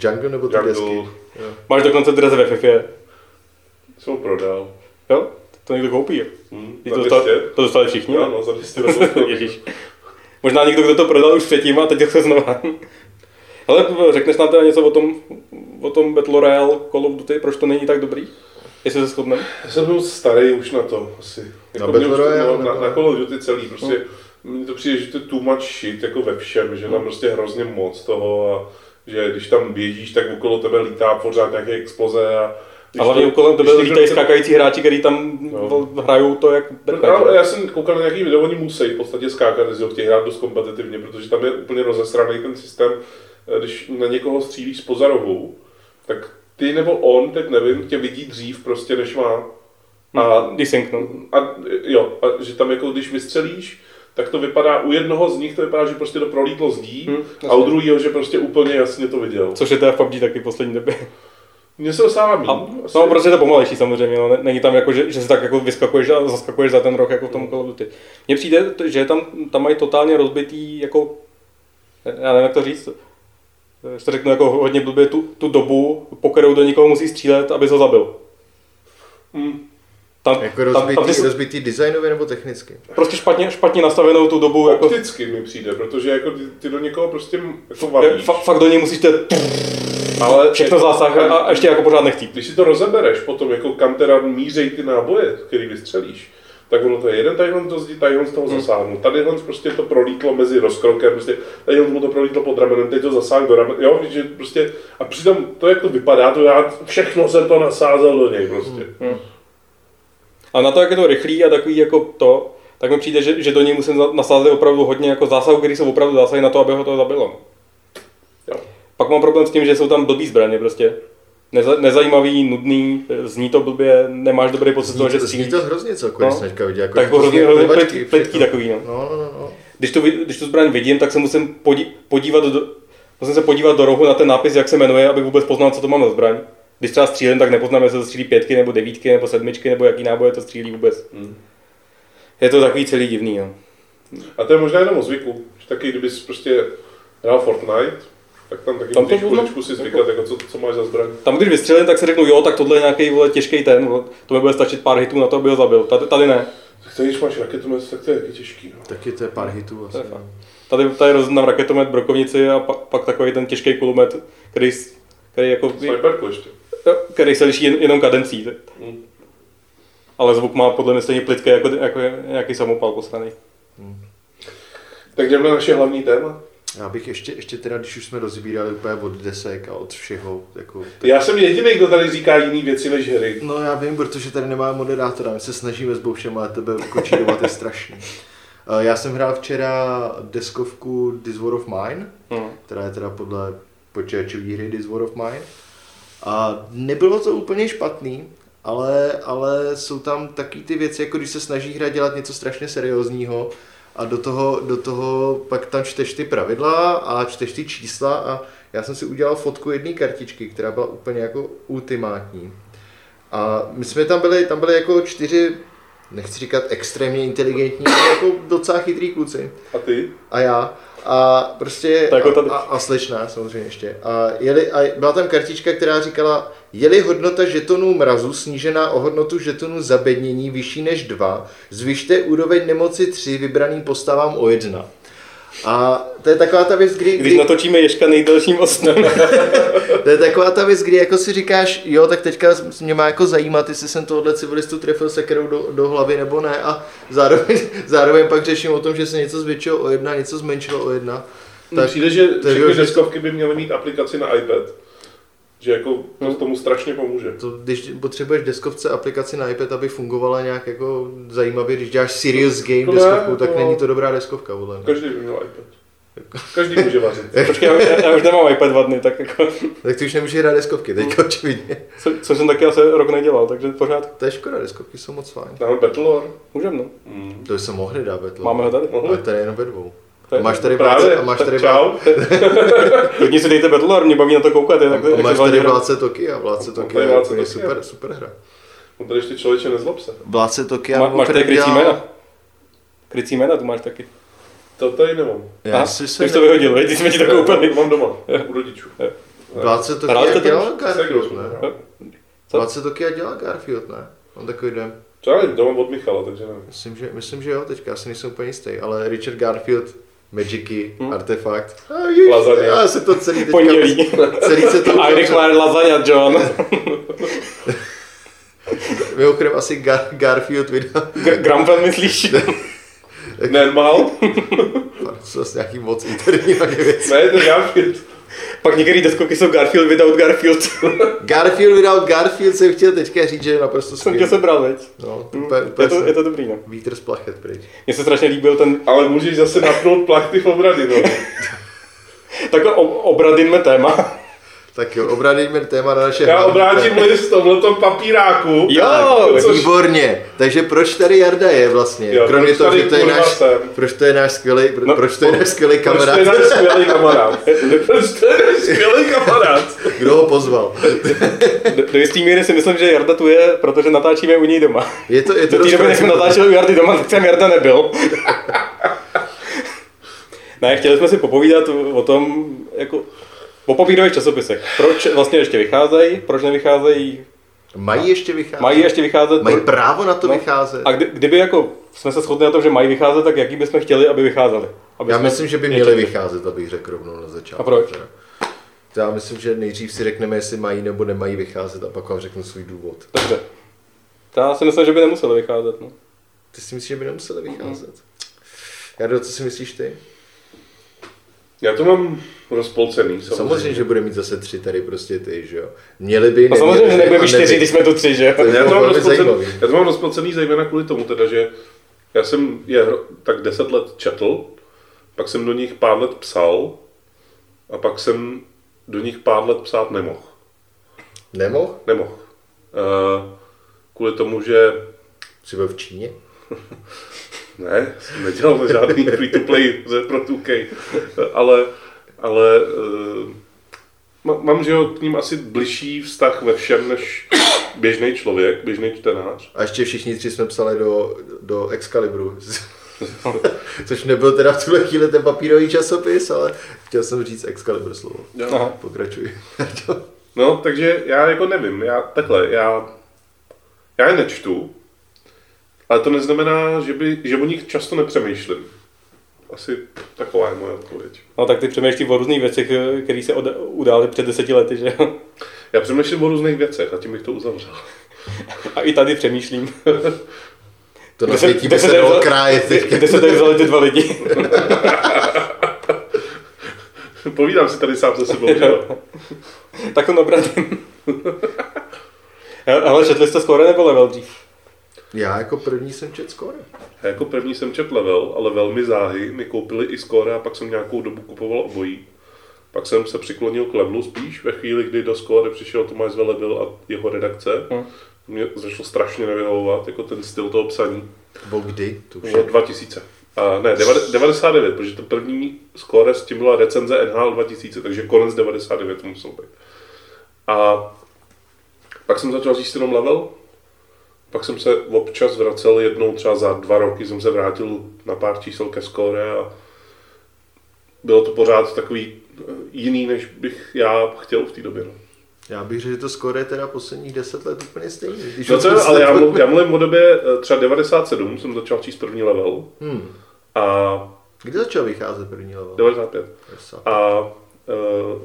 Jungle nebo ty desky? Jungle, Máš dokonce dres ve FIFA. jsem ho prodal. Jo? To někdo koupí. jo? Hm, To, dostali, 200. to dostali všichni. Jo, ne? no, za 200 dolarů. Ježíš. Možná někdo, kdo to prodal už předtím a teď to chce znova. Ale řekneš nám teda něco o tom, o tom Battle Royale Call of Duty, proč to není tak dobrý? Jestli se shodneme? Já jsem byl starý už na to, asi. Jako Na Battle Royale, no, na, nebo- na Call of Duty celý, prostě mně to přijde, že to je too much shit, jako ve všem, že tam prostě hrozně moc toho a že když tam běžíš, tak okolo tebe lítá pořád nějaké exploze a když A hlavně to- kolem tebe lítají skákající hráči, kteří tam No. hrajou to jak No, ale já jsem koukal na nějaký video, oni musí v podstatě skákat, jestli ho chtějí hrát dost kompetitivně, protože tam je úplně rozesraný ten systém, eh, když na někoho střílíš spoza rohu, tak ty nebo on, teď nevím, tě vidí dřív prostě, než má. A Desync, no. A jo, a že tam jako když vystřelíš, tak to vypadá, u jednoho z nich to vypadá, že prostě to prolítlo zdí, Hm, a u druhého, že prostě úplně jasně to viděl. Což je teda v PUBG taky v poslední době. Mně se dostává míň. A, asi. no, prostě je to pomalejší samozřejmě, no. Není tam jako, že, že si tak jako vyskakuješ a zaskakuješ za ten rok jako v tom Call of Duty. Mně přijde, že tam, tam mají totálně rozbitý, jako, já nevím, jak to říct, že to řeknu jako hodně blbě, tu, tu dobu, po kterou do někoho musí střílet, aby ho zabil. Hm. Tam, Jako tam, rozbitý, tam, ty, rozbitý designově nebo technicky? prostě špatně, špatně nastavenou tu dobu, jako, Opticky mi přijde, protože jako ty, ty do někoho prostě jako je, valíš. fa, fakt do něj musíš te, ale všechno zásah a, a ještě jako pořád nechtít. Když si to rozebereš potom, jako kam teda mířej ty náboje, který vystřelíš, tak ono to je jeden tadyhle to zdí, tadyhle z toho Hmm. zasáhnu. Tadyhle prostě to prolítlo mezi rozkrokem, prostě tadyhle mu to prolítlo pod ramenem, teď to zasáhl do ramen, jo, že prostě, a přitom to, jak to vypadá, to já všechno jsem to nasázel do něj prostě. A na to, jak je to rychlý a takový jako to, tak mi přijde, že, že do něj musím nasázet opravdu hodně jako zásahů, které jsou opravdu zásahy na to, aby ho to zabilo. Jo. Pak mám problém s tím, že jsou tam blbý zbraně prostě. Neza, nezajímavý, nudný, zní to blbě, nemáš dobrý pocit toho, že to, zní to hrozně celkově, No. teďka vidět. Jako, Tak to hrozně, hrozně pletky všechno. takový, no. No, no, no, no. Když tu, když tu zbraň vidím, tak se musím podí, podívat do, musím se podívat do rohu na ten nápis, jak se jmenuje, abych vůbec poznal, co to mám za zbraň. Když třeba střílím, tak nepoznám, jestli to střílí pětky, nebo devítky, nebo sedmičky, nebo jaký náboje to střílí vůbec. Hmm. Je to takový celý divný, no. A to je možná jenom o zvyku. Že taky, kdybys prostě hrál Fortnite, tak tam taky Tam to chviličku si zvykat, jako co, co máš za zbraň. Tam, když vystřelím, tak si řeknu, jo, tak tohle je nějaký vole, těžký ten, vole, to mi bude stačit pár hitů na to, aby ho zabil. Tady, tady ne. Tak to, když máš raketomet, tak to je taky těžký. No. Taky to je pár hitů asi. fakt. Tady, tady rozdám raketomet, brokovnici a pak, pak takový ten těžký kulomet, který, který, jako, Sniperku ještě. který se liší jen, jenom kadencí. Hmm. Ale zvuk má podle mě stejně plitký jako, jako nějaký samopal posraný. Tak jdeme na naše hlavní téma. Já bych ještě, ještě teda, když už jsme rozbírali úplně od desek a od všeho, jako, Já jsem jediný, kdo tady říká jiný věci než hry. No já vím, protože tady nemá moderátora, my se snažíme s Boušem, ale tebe ukočírovat je strašný. Eh, Já jsem hrál včera deskovku This War of Mine, Hmm. která je teda podle počítačové hry This War of Mine. A nebylo to úplně špatný, ale, ale jsou tam taky ty věci, jako když se snaží hra dělat něco strašně seriózního a do toho, do toho pak tam čteš ty pravidla a čteš ty čísla a já jsem si udělal fotku jedné kartičky, která byla úplně jako ultimátní. A my jsme tam byli, tam byli jako čtyři, nechci říkat extrémně inteligentní, ale jako docela chytrý kluci A ty? a já. A prostě, Tak jako tady. a, a, a slečna samozřejmě ještě. A, jeli, a byla tam kartička, která říkala, je-li hodnota žetonů mrazu snížená o hodnotu žetonů zabednění vyšší než 2, zvyšte úroveň nemoci 3 vybraným postavám o 1. A to je taková ta věc, kdy, Když kdy natočíme Ježka nejdelším ostem. to je taková ta věc, kdy jako si říkáš, jo, tak teďka mě má jako zajímat, jestli jsem tohle civilistu trefil sekerou do, do hlavy nebo ne a zároveň, zároveň pak řeším o tom, že se něco zvětšilo o jedna, něco zmenšilo o jedna. Tak, Přijde, že všechny deskovky by měly mít aplikaci na iPad. Že jako to tomu strašně pomůže. To, když potřebuješ deskovce aplikaci na iPad, aby fungovala nějak jako zajímavě, když děláš serious game To ne, deskovku, tak no. není to dobrá deskovka, vole. no. Každý by měl iPad. Každý může vařit. Počkej, já, já, už nemám iPad dva dny, tak jako, Tak ty už nemůžeš hrát deskovky, Hmm. teďka očividně. co, co jsem taky asi rok nedělal, takže pořád To je škoda, deskovky jsou moc fajn. Máme Battlelore. můžeme, no. Mm. To jsme mohli dát Battle. Máme ho tady. Ale tady jenom ve dvou. To je- A máš tady Právě, vládce, a máš tady čau. Klidně si dejte Battlelore, mě baví na to koukat. Je tak, A jak máš tady vládce Tokia, vládce Tokia je úplně super, super hra. No tady ještě člověče nezlob se. Vládce Tokia, Má, máš tady krycí jména? Krycí jména tu máš taky. To tady nemám. Já Aha, si ty se už to vyhodil, veď, ty jsme ti to koupili. Mám doma, u rodičů. Vládce Tokia to dělal Garfield, ne? Co? Vládce Tokia dělal Garfield, ne? On takový den. Co já nevím, to mám od Michala, takže nevím. Myslím, že, myslím, že jo, teďka já si nejsem úplně jistý, ale Richard Garfield, Magicy, Hmm. artefakt. A Lasagne. Já se to celý teďka... Pondělí. Celý se to uzavřelo. má lasagna, John. Mimochodem asi Gar- Garfield vydal Gr- Gramfel myslíš? Normal? to zase nějaký moc interní věc. Ne, to je Garfield. Pak některé deskovky jsou Garfield without Garfield. Garfield vydal Garfield, jsem chtěl teďka říct, že je naprosto jsem tě skvělý. sebral, veď. No, Hm, úplně, úplně Je to, je to dobrý, no. Vítr z plachet pryč. Mně se strašně líbil ten, Ale můžeš zase napnout plachty v obrady, no. takhle ob- obradinme téma. Tak jo, obrádejme téma na naše Já obrátím list v tomhletom papíráku. Jo, Tak, což- výborně. Takže proč tady Jarda je vlastně? Jo, Kromě proč toho, že to je náš, jsem? proč to je náš skvělý, pro, No, proč to je náš skvělý Proč kamarád? to je náš skvělý kamarád? Proč to je náš skvělý kamarád? Kdo ho pozval? Do, do jistý míry si myslím, že Jarda tu je, protože natáčíme u něj doma. Je to, je to Do té dost doby, než jsme natáčeli u Jardy doma, tak jsem Jarda nebyl. ne, chtěli jsme si popovídat o tom, jako o papírových časopisech. Proč vlastně ještě vycházejí, proč nevycházejí, Mají ještě vycházet? mají ještě vycházet. Mají právo na to No. vycházet? A kdy, kdyby jako jsme se shodli na tom, že mají vycházet, tak jaký bychom chtěli, aby vycházeli? Aby Já myslím, že by měli vycházet, abych řekl rovnou na začátku. A proč? teda. Já myslím, že nejdřív si řekneme, jestli mají nebo nemají vycházet a pak vám řeknu svůj důvod. Dobře. Já si myslím, že by nemuseli vycházet. No. Ty si myslíš, že by nemuseli vycházet? Jardo, co si myslíš ty? Já to mám rozpolcený, samozřejmě. Samozřejmě, že bude mít zase tři tady prostě ty, že jo. Měli by, neměli samozřejmě, že by nebudeme a čtyři, když jsme tu tři, že jo? To Já to, mám rozpolcený, já to mám rozpolcený zejména kvůli tomu teda, že Já jsem je tak 10 let četl, pak jsem do nich pár let psal a pak jsem do nich pár let psát nemohl. Nemohl? Nemohl. Uh, kvůli tomu, že Jsi byl v Číně? ne, jsem nedělal žádný free-to-play ze pro 2K, ale, ale uh, mám, že jo, k ním asi bližší vztah ve všem než běžný člověk, běžný čtenář. A ještě všichni tři jsme psali do, do Excalibru. Což nebyl teda v tuhle chvíli ten papírový časopis, ale chtěl jsem říct Excalibur slovo. Aha. Pokračuj. No, takže já jako nevím, já takhle, já, já je nečtu, ale to neznamená, že, by, že o nich často nepřemýšlím. Asi taková je moje odpověď. No tak ty přemýšlíš o různých věcech, které se od- udály před deseti lety, že jo? Já přemýšlím o různých věcech a tím bych to uzavřel. A i tady přemýšlím. To na Kde se- světí kde by se dalo krájet. Kde se tady vzali ty dva lidi? Povídám si tady sám se sebou, že jo? tak to obratím. Ale četli jste skoro nebo level dřív? Já jako první jsem čet skoro. Já jako první jsem čet level, ale velmi záhy mi koupili i score a pak jsem nějakou dobu kupoval obojí. Pak jsem se přiklonil k levelu spíš ve chvíli, kdy do score přišel Tomáš Velebil a jeho redakce. Hmm. Mě začalo strašně nevyhovovat, jako ten styl toho psaní. Bo kdy? To už Bylo je. 2000. A ne, deva- 99, protože to první score s tím byla recenze NHL 2000, takže konec 99 to musel být. A pak jsem začal říct jenom level, pak jsem se občas vracel jednou třeba za dva roky, jsem se vrátil na pár čísel ke score a bylo to pořád takový eh, jiný, než bych já chtěl v té době. No. Já bych řekl, že to skoro je teda posledních deset let úplně stejný. Když No to je, ale já, mluv, já mluvím o době eh, třeba 97, jsem začal číst první level Hmm. a Kdy začal vycházet první level? 95. 90. A uh,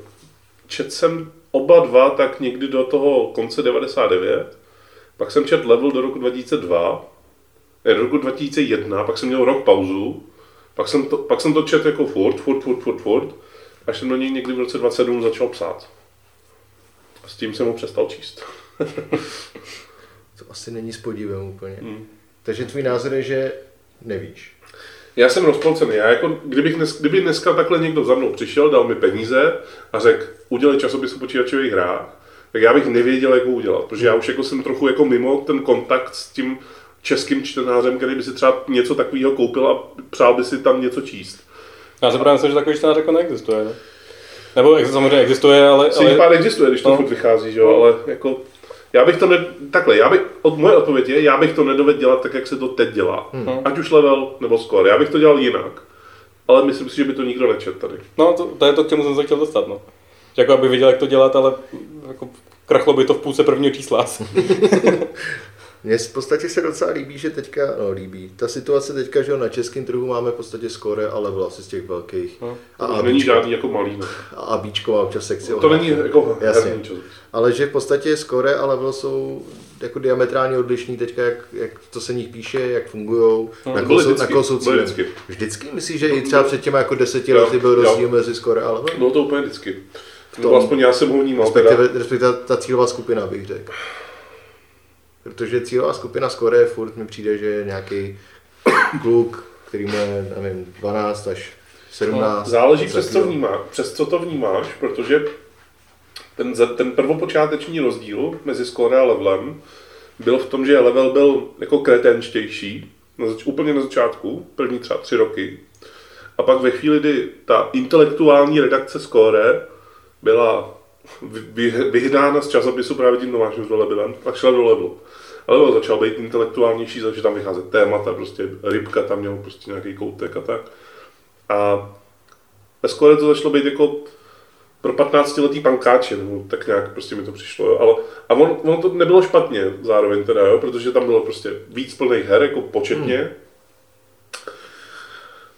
čet jsem oba dva tak někdy do toho konce 99, pak jsem čet level do roku 2002, ne, do roku 2001, pak jsem měl rok pauzu, pak jsem to, pak jsem to čet jako furt, furt, furt, furt, furt, až jsem do něj někdy v roce 27 začal psát. A s tím jsem ho přestal číst. To asi není s podívem úplně. Hmm. Takže tvůj názor je, že nevíš. Já jsem rozpolcený. Já jako, kdybych dnes, kdyby dneska takhle někdo za mnou přišel, dal mi peníze a řekl, udělej časopis o počítačových hrách, tak já bych nevěděl, jak ho udělat, protože já už jako jsem trochu jako mimo ten kontakt s tím českým čtenářem, který by si třeba něco takového koupil a přál by si tam něco číst. Já se právě myslím, že takový čtenář jako neexistuje, ne? Nebo samozřejmě existuje, ale... Ale... pár existuje, když to No. furt vychází, že jo, ale jako já bych to ne, takhle, já bych, od moje odpověď je, já bych to nedovedl dělat tak, jak se to teď dělá. Hmm. Ať už level nebo score, já bych to dělal jinak. Ale myslím si, že by to nikdo nečet tady. No, to, to, je to, k čemu jsem se chtěl dostat, no. Jako aby věděl, jak to dělat, ale jako krachlo by to v půlce prvního čísla. Mně v podstatě se docela líbí, že teďka, no líbí, ta situace teďka, že na českém trhu máme v podstatě skore a level asi z těch velkých. No. A To není žádný jako malý. No. A občas sekci. o To není jako Jasně. Ale že v podstatě skore a level jsou jako diametrálně odlišný teďka, jak, jak to se nich píše, jak fungují, na, Byly koho jsou, na vždycky, koho jsou cílem. vždycky. Vždycky? Myslíš, že i třeba před těma jako deseti lety byl rozdíl mezi skore a level? Bylo to úplně vždycky. Tom- Nebo aspoň já jsem ho vnímal. Teda. Respektive, respektive ta cílová skupina, bych řekl. Protože cílová skupina skore furt mi přijde, že je nějaký kluk, který je, nevím, 12 až 17. Záleží něco přes co, vnímá, přes co to vnímáš, protože ten, ten prvopočáteční rozdíl mezi score a levelem byl v tom, že level byl jako kretenštější, na zač- úplně na začátku, první třeba tři roky. A pak ve chvíli, kdy ta intelektuální redakce score byla vy- vy- vyhnána z časopisu právě tím Tomášem Velebylem, pak šla do levelu. A level začal být intelektuálnější, začal tam vycházet témata, prostě rybka tam měl prostě nějaký koutek a tak. A ve skore to začalo být jako pro 15-letý pankáče, nebo tak nějak prostě mi to přišlo, jo. Ale, a on, ono to nebylo špatně zároveň teda, jo, protože tam bylo prostě víc plných her, jako početně, hmm.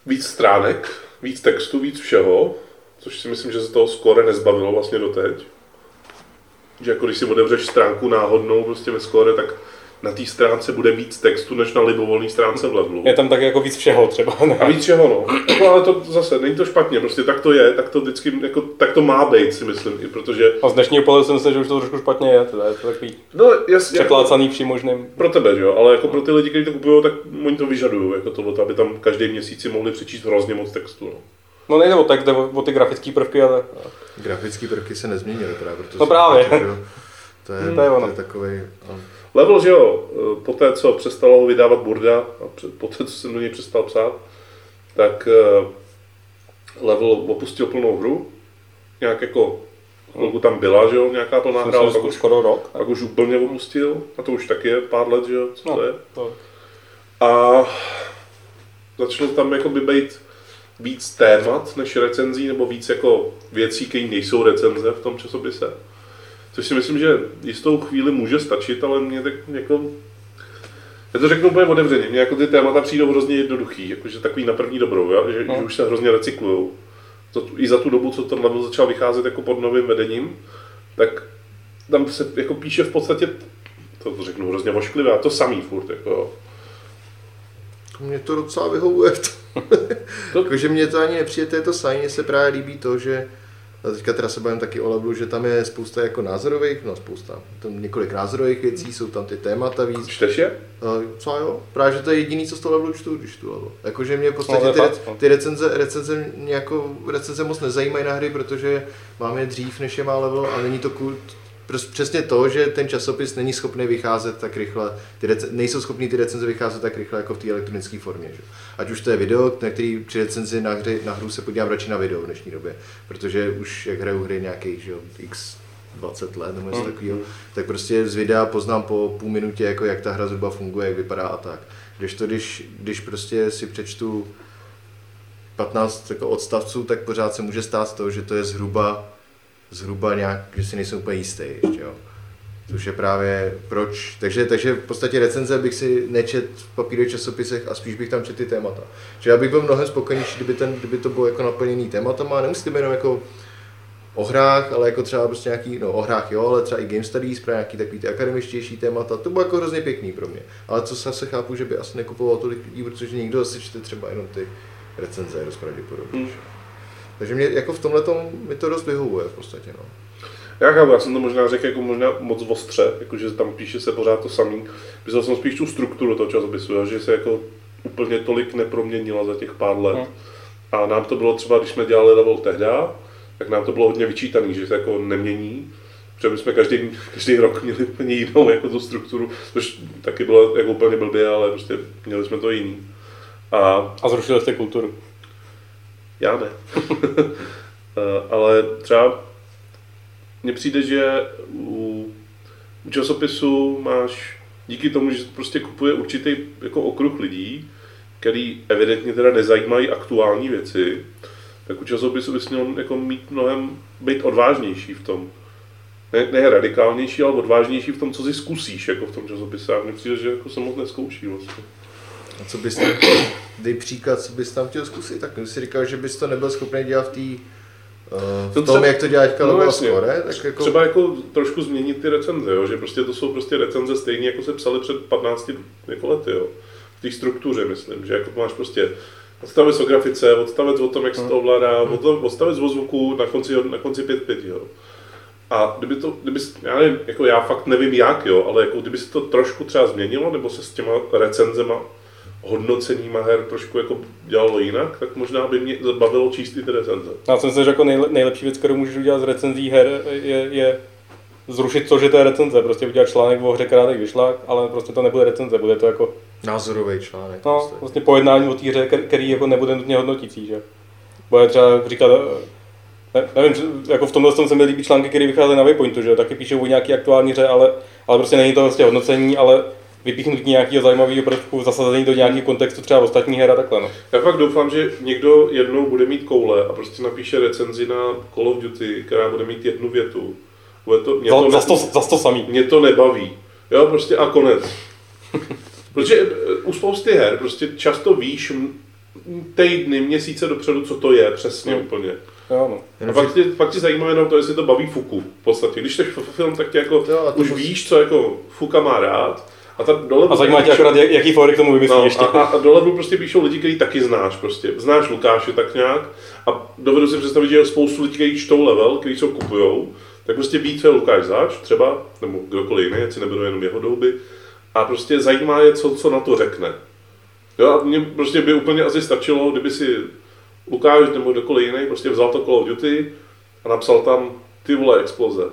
víc stránek, víc textu, víc všeho, což si myslím, že se toho skore nezbavilo vlastně doteď. Že jako když si otevřeš stránku náhodnou prostě ve skore, tak na té stránce bude víc textu, než na libovolné stránce v levelu. Je tam tak jako víc všeho třeba. Ne? A víc čeho, no. no. ale to zase, není to špatně, prostě tak to je, tak to vždycky, jako, tak to má být, si myslím, i protože... A z dnešního pohledu si myslím, že už to trošku špatně je, teda je to takový No, jasně, přeplácaný vším možným. pro tebe, jo, ale jako pro ty lidi, kteří to kupují, tak oni to vyžadují, jako to, aby tam každý měsíc si mohli přečíst hrozně moc textu, no. No nejde o text, jde o, o ty grafické prvky, ale Grafické prvky se nezměnily právě, proto No právě. říkal, že jo, To je, To je to ono. je takový. No. Level, že jo, po té, co přestalo ho vydávat Burda, a po té, co jsem do něj přestal psát, tak eh, Level opustil plnou hru. Nějak jako chvilku tam byla, že jo, nějaká plná hra, pak už, skoro rok. pak už úplně opustil. A to už taky je pár let, že jo, co No, to je. to, A začalo tam jako by být víc témat než recenzí, nebo víc jako věcí, které nejsou recenze v tom časopise. Což si myslím, že jistou chvíli může stačit, ale mě tak jako... Já to řeknu úplně otevřeně, mně jako ty témata přijdou hrozně jednoduchý, jakože takový na první dobrou, jo? Že, No. že, už se hrozně recyklujou. To, I za tu dobu, co ten level začal vycházet jako pod novým vedením, tak tam se jako píše v podstatě, to, to řeknu hrozně vošklivě, a to samý furt, jako. Mně to docela vyhovuje. To- Jakože mě to ani nepřijde, to je to samé, mně se právě líbí to, že a teďka teda se bavím taky o levelu, že tam je spousta jako názorových, no spousta, tam několik názorových věcí, jsou tam ty témata víc. Čteš je? Uh, co jo? Právě, že to je jediný, co z toho levelu čtu, když tu level. Jakože mě v No, podstatě je ty, no. ty recenze, recenze, mě jako, recenze moc nezajímají na hry, protože máme je dřív, než je má level a není to cool, Prostě přesně to, že ten časopis není schopný vycházet tak rychle, ty rece- nejsou schopný ty recenze vycházet tak rychle jako v té elektronické formě. Že? Ať už to je video, na který při recenzi na, hry, na hru se podívám radši na video v dnešní době, protože už jak hraju hry nějakých že, jo, x 20 let nebo něco Mm, takového, tak prostě z videa poznám po půl minutě, jako jak ta hra zhruba funguje, jak vypadá a tak. Když to, když, když prostě si přečtu 15 jako odstavců, tak pořád se může stát to, že to je zhruba, zhruba nějak, že si nejsem úplně jistý ještě, jo. Což je právě proč. Takže, takže v podstatě recenze bych si nečet v papírových časopisech a spíš bych tam četl ty témata. Že já bych byl mnohem spokojenější, kdyby, ten, kdyby to bylo jako naplněný tématama, nemusí to jenom jako o hrách, ale jako třeba prostě nějaký, no o hrách jo, ale třeba i game studies, pro nějaký takový ty akademičtější témata, to bylo jako hrozně pěkný pro mě. Ale co se chápu, že by asi nekupoval tolik lidí, protože někdo zase čte třeba jenom ty recenze, dost pravděpodobně. Hmm. Takže mě jako v tomhle mi to dost vyhovuje v podstatě, no. Já chápu, já jsem to možná řekl jako možná moc ostře, jakože tam píše se pořád to samý. Myslel jsem spíš tu strukturu toho časopisu, že se jako úplně tolik neproměnila za těch pár let. Hmm. A nám to bylo třeba, když jsme dělali level tehda, tak nám to bylo hodně vyčítaný, že se jako nemění. Protože my jsme každý, každý rok měli úplně jinou jako tu strukturu, což taky bylo jako úplně blbě, ale prostě měli jsme to jiný. A A zrušili jste kulturu. Já ne. Eh, Ale třeba mně přijde, že u, časopisu máš díky tomu, že prostě kupuje určitý jako okruh lidí, který evidentně teda nezajímají aktuální věci, tak u časopisu bys měl jako mít mnohem být odvážnější v tom. Ne, ne radikálnější, ale odvážnější v tom, co si zkusíš jako v tom časopise. A mně přijde, že jako se moc neskouší vlastně. A co bys tam, dej příklad, co bys tam chtěl zkusit, tak když si říkal, že bys to nebyl schopný dělat v té To v tom, třeba- jak to dělá teďka no no. Score, tak jako... Třeba jako trošku změnit ty recenze, jo? že prostě to jsou prostě recenze stejně, jako se psali před 15 jako lety, jo? v té struktuře myslím, že jako máš prostě odstavec o grafice, odstavec o tom, jak se to ovládá, Hmm. od- odstavec o zvuku, na konci, na konci 5.5, jo. A kdyby to, kdyby, já nevím, jako já fakt nevím jak, jo, ale jako kdyby se to trošku třeba změnilo, nebo se s těma recenzema, hodnoceníma her trošku jako dělalo jinak, tak možná by mě bavilo číst i ty recenze. Já jsem si řekl, nejle, nejlepší věc, kterou můžeš udělat z recenzí her, je, je zrušit to, že to je recenze. Prostě udělat článek o hře, která teď vyšla, ale prostě to nebude recenze, bude to jako Názorový článek. no, prostě. vlastně pojednání o té hře, který jako nebude nutně hodnotící, že? Bude třeba říkat, ne, nevím, že jako v tomhle tom se mi líbí články, které vycházejí na Waypointu, že jo, taky píšou o nějaký aktuální hře, ale, ale prostě není to prostě hodnocení, ale vypíchnutí nějakého zajímavého prvku, zasazení do nějakého kontextu třeba ostatní her a takhle, no. Já fakt doufám, že někdo jednou bude mít koule a prostě napíše recenzi na Call of Duty, která bude mít jednu větu. Bude to, mě, Za, to, za, to, za to samý. mě to nebaví. Jo, prostě a konec. Protože eh, u spousty her prostě často víš týdny, měsíce dopředu, co to je přesně Hmm. úplně. Jo, no. A pak tě, pak tě zajímá jenom to, jestli to baví Fuku v podstatě. Když jsi film, tak tě jako Jo, už víš, co jako Fuka má rád A, ta dole A zajímá tě akorát, jak- jaký fóry k tomu vymyslí No, ještě. a, a, a do levelu prostě píšou lidi, který taky znáš prostě. Znáš Lukáše tak nějak a dovedu si představit, že je spoustu lidí, kteří čtou level, kteří se ho kupujou, tak prostě ví, co je Lukáš zač, třeba, nebo kdokoliv jiný, ať si nebudou jenom jeho douby, a prostě zajímá je, co, co na to řekne. Jo, a mně prostě by úplně asi stačilo, kdyby si Lukáš nebo kdokoliv jiný prostě vzal to Call of Duty a napsal tam ty vole exploze.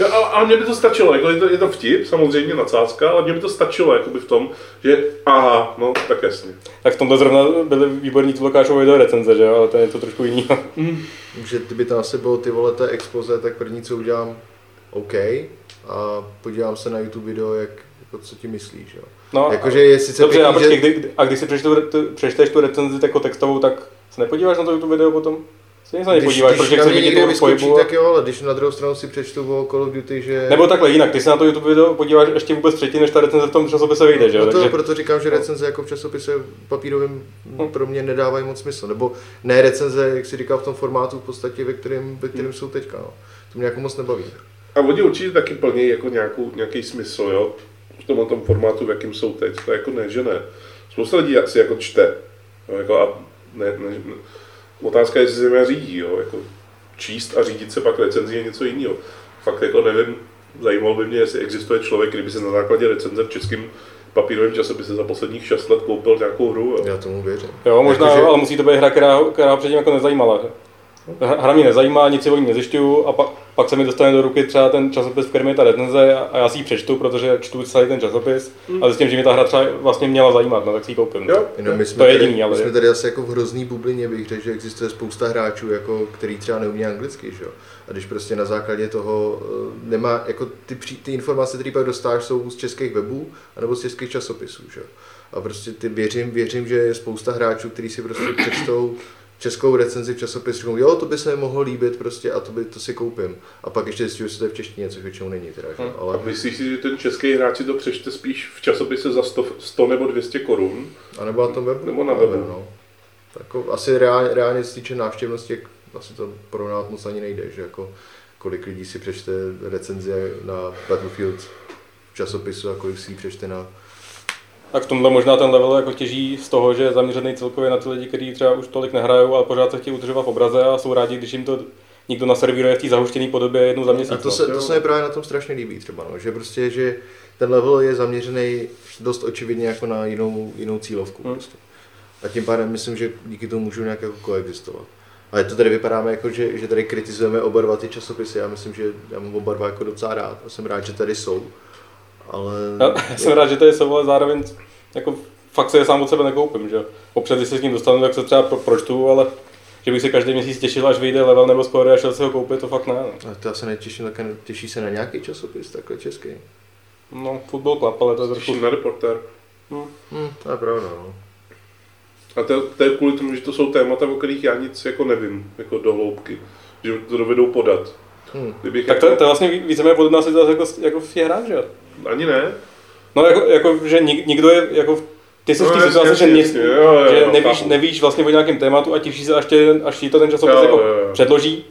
Jo, a, a mně by to stačilo, jako je, to, je to vtip, samozřejmě nadsázka, ale mně by to stačilo jakoby v tom, že aha, no tak jasně. Tak v tomto zrovna byly výborní ty Lukášové video recenze, že jo, ale to je to trošku jiný. Že kdyby tam asi bylo ty vole té expoze, tak první co udělám, OK, a podívám se na YouTube video, jak, jako co ti myslíš, jo. No, Jakože je sice Dobře, a, pěkný, počkej, že... kdy, a když si přečtu, tu, přečteš tu recenzi jako textovou, tak se nepodíváš na to YouTube video potom? Se se nepodíváš, protože na chceš vidět vyskočí, pohybu. tak jo, ale když na druhou stranu si přečtu o Call of Duty, že... Nebo takhle jinak, ty se na to YouTube video podíváš ještě vůbec předtím, než ta recenze v tom časopise vyjde, že jo? No to, Takže, proto říkám, že recenze jako v časopise papírovém pro mě nedávají moc smysl. Nebo ne recenze, jak si říkal, v tom formátu v podstatě, ve kterém, ve kterém jsou teďka. No. To mě jako moc nebaví. A oni určitě taky plní jako nějakou, nějaký smysl, jo? V tomhle tom formátu, v jakým jsou teď. To jako ne, že ne. Spousta lidí asi jako čte. Jo? Jako a ne, ne, ne. Otázka je, jestli se mě řídí, jo? Jako číst a řídit se pak recenzí je něco jiného. Fakt jako nevím, zajímalo by mě, jestli existuje člověk, který by se na základě recenze v českém papírovém časopise za posledních 6 let koupil nějakou hru. Jo? Já tomu věřím. jo, možná, Jakože- ale musí to být hra, která, která předtím jako nezajímala. Že? Hra hra mě nezajímá, nic si o ní nezjišťuju a pak, pak se mi dostane do ruky třeba ten časopis, v kterém je ta recenze a, já si ji přečtu, protože čtu celý ten časopis a zjistím, že mě ta hra třeba vlastně měla zajímat, no tak si ji koupím. Jo? Jenom my jsme, To je tady, jediný, ale- my jsme tady asi jako v hrozný bublině, bych řekl, že existuje spousta hráčů, jako, který třeba neumí anglicky, že jo? A když prostě na základě toho eh, nemá, jako ty, pří- ty informace, které pak dostáš, jsou z českých webů, anebo z českých časopisů, že jo? A prostě ty věřím, věřím, že je spousta hráčů, kteří si prostě přečtou českou recenzi v časopisu, řeknou, jo, to by se mi mohlo líbit prostě a to, by, to si koupím. A pak ještě zjistím, že to je v češtině, což většinou není teda, že? A ale myslíš si, že ten český hráč si to přečte spíš v časopise za 100, 100 nebo 200 korun? A nebo na tom webu? Nebo na webu. No. Tak Jako, asi reálně, reálně co se týče návštěvnosti, asi to porovnat moc ani nejde, že jako kolik lidí si přečte recenze na Battlefield v časopisu a kolik si ji přečte na... Tak v tomhle možná ten level jako těží z toho, že je zaměřený celkově na ty lidi, kteří třeba už tolik nehrajou, ale pořád se chtějí udržovat v obraze a jsou rádi, když jim to někdo naservíruje v té zahuštěné podobě jednou za měsíc. A to no. se, to se mi právě na tom strašně líbí třeba, no, že prostě, že ten level je zaměřený dost očividně jako na jinou, jinou cílovku. Hmm. Prostě. A tím pádem myslím, že díky tomu můžou nějak jako koexistovat. Ale to tady vypadáme jako, že, že tady kritizujeme oba dva ty časopisy. Já myslím, že já mám oba dva jako docela rád a jsem rád, že tady jsou. Ale... Já, já jsem rád, že to je jsou, ale zároveň jako fakt se je sám od sebe nekoupím, že. Občas, když se s ním dostanu, tak se třeba pro, pročtu, ale že bych se každý měsíc těšil, až vyjde level nebo skoro a šel si ho koupit, to fakt ne. No, A to já se netěším, tak těší se na nějaký časopis, takhle český. no Football Club, ale to je trošku... Na reportér. Hm, to je pravda, no. A to, to je kvůli tomu, že to jsou témata, o kterých já nic jako nevím, jako do hloubky. Že to dovedou podat. Hm. Kdybych Tak jako, to, to je vlastně víceméně podobná situace jako, jako v těch hrách, že jo. Ani ne. No jako, jako že nik, nikdo je jako ty jsi No, v té situaci, že, nic, jo, jo, že jo, nevíš, chápu. nevíš vlastně o nějakém tématu a těšíš se, až, tě, až ti to ten časopis Jo, jako jo, jo. předloží,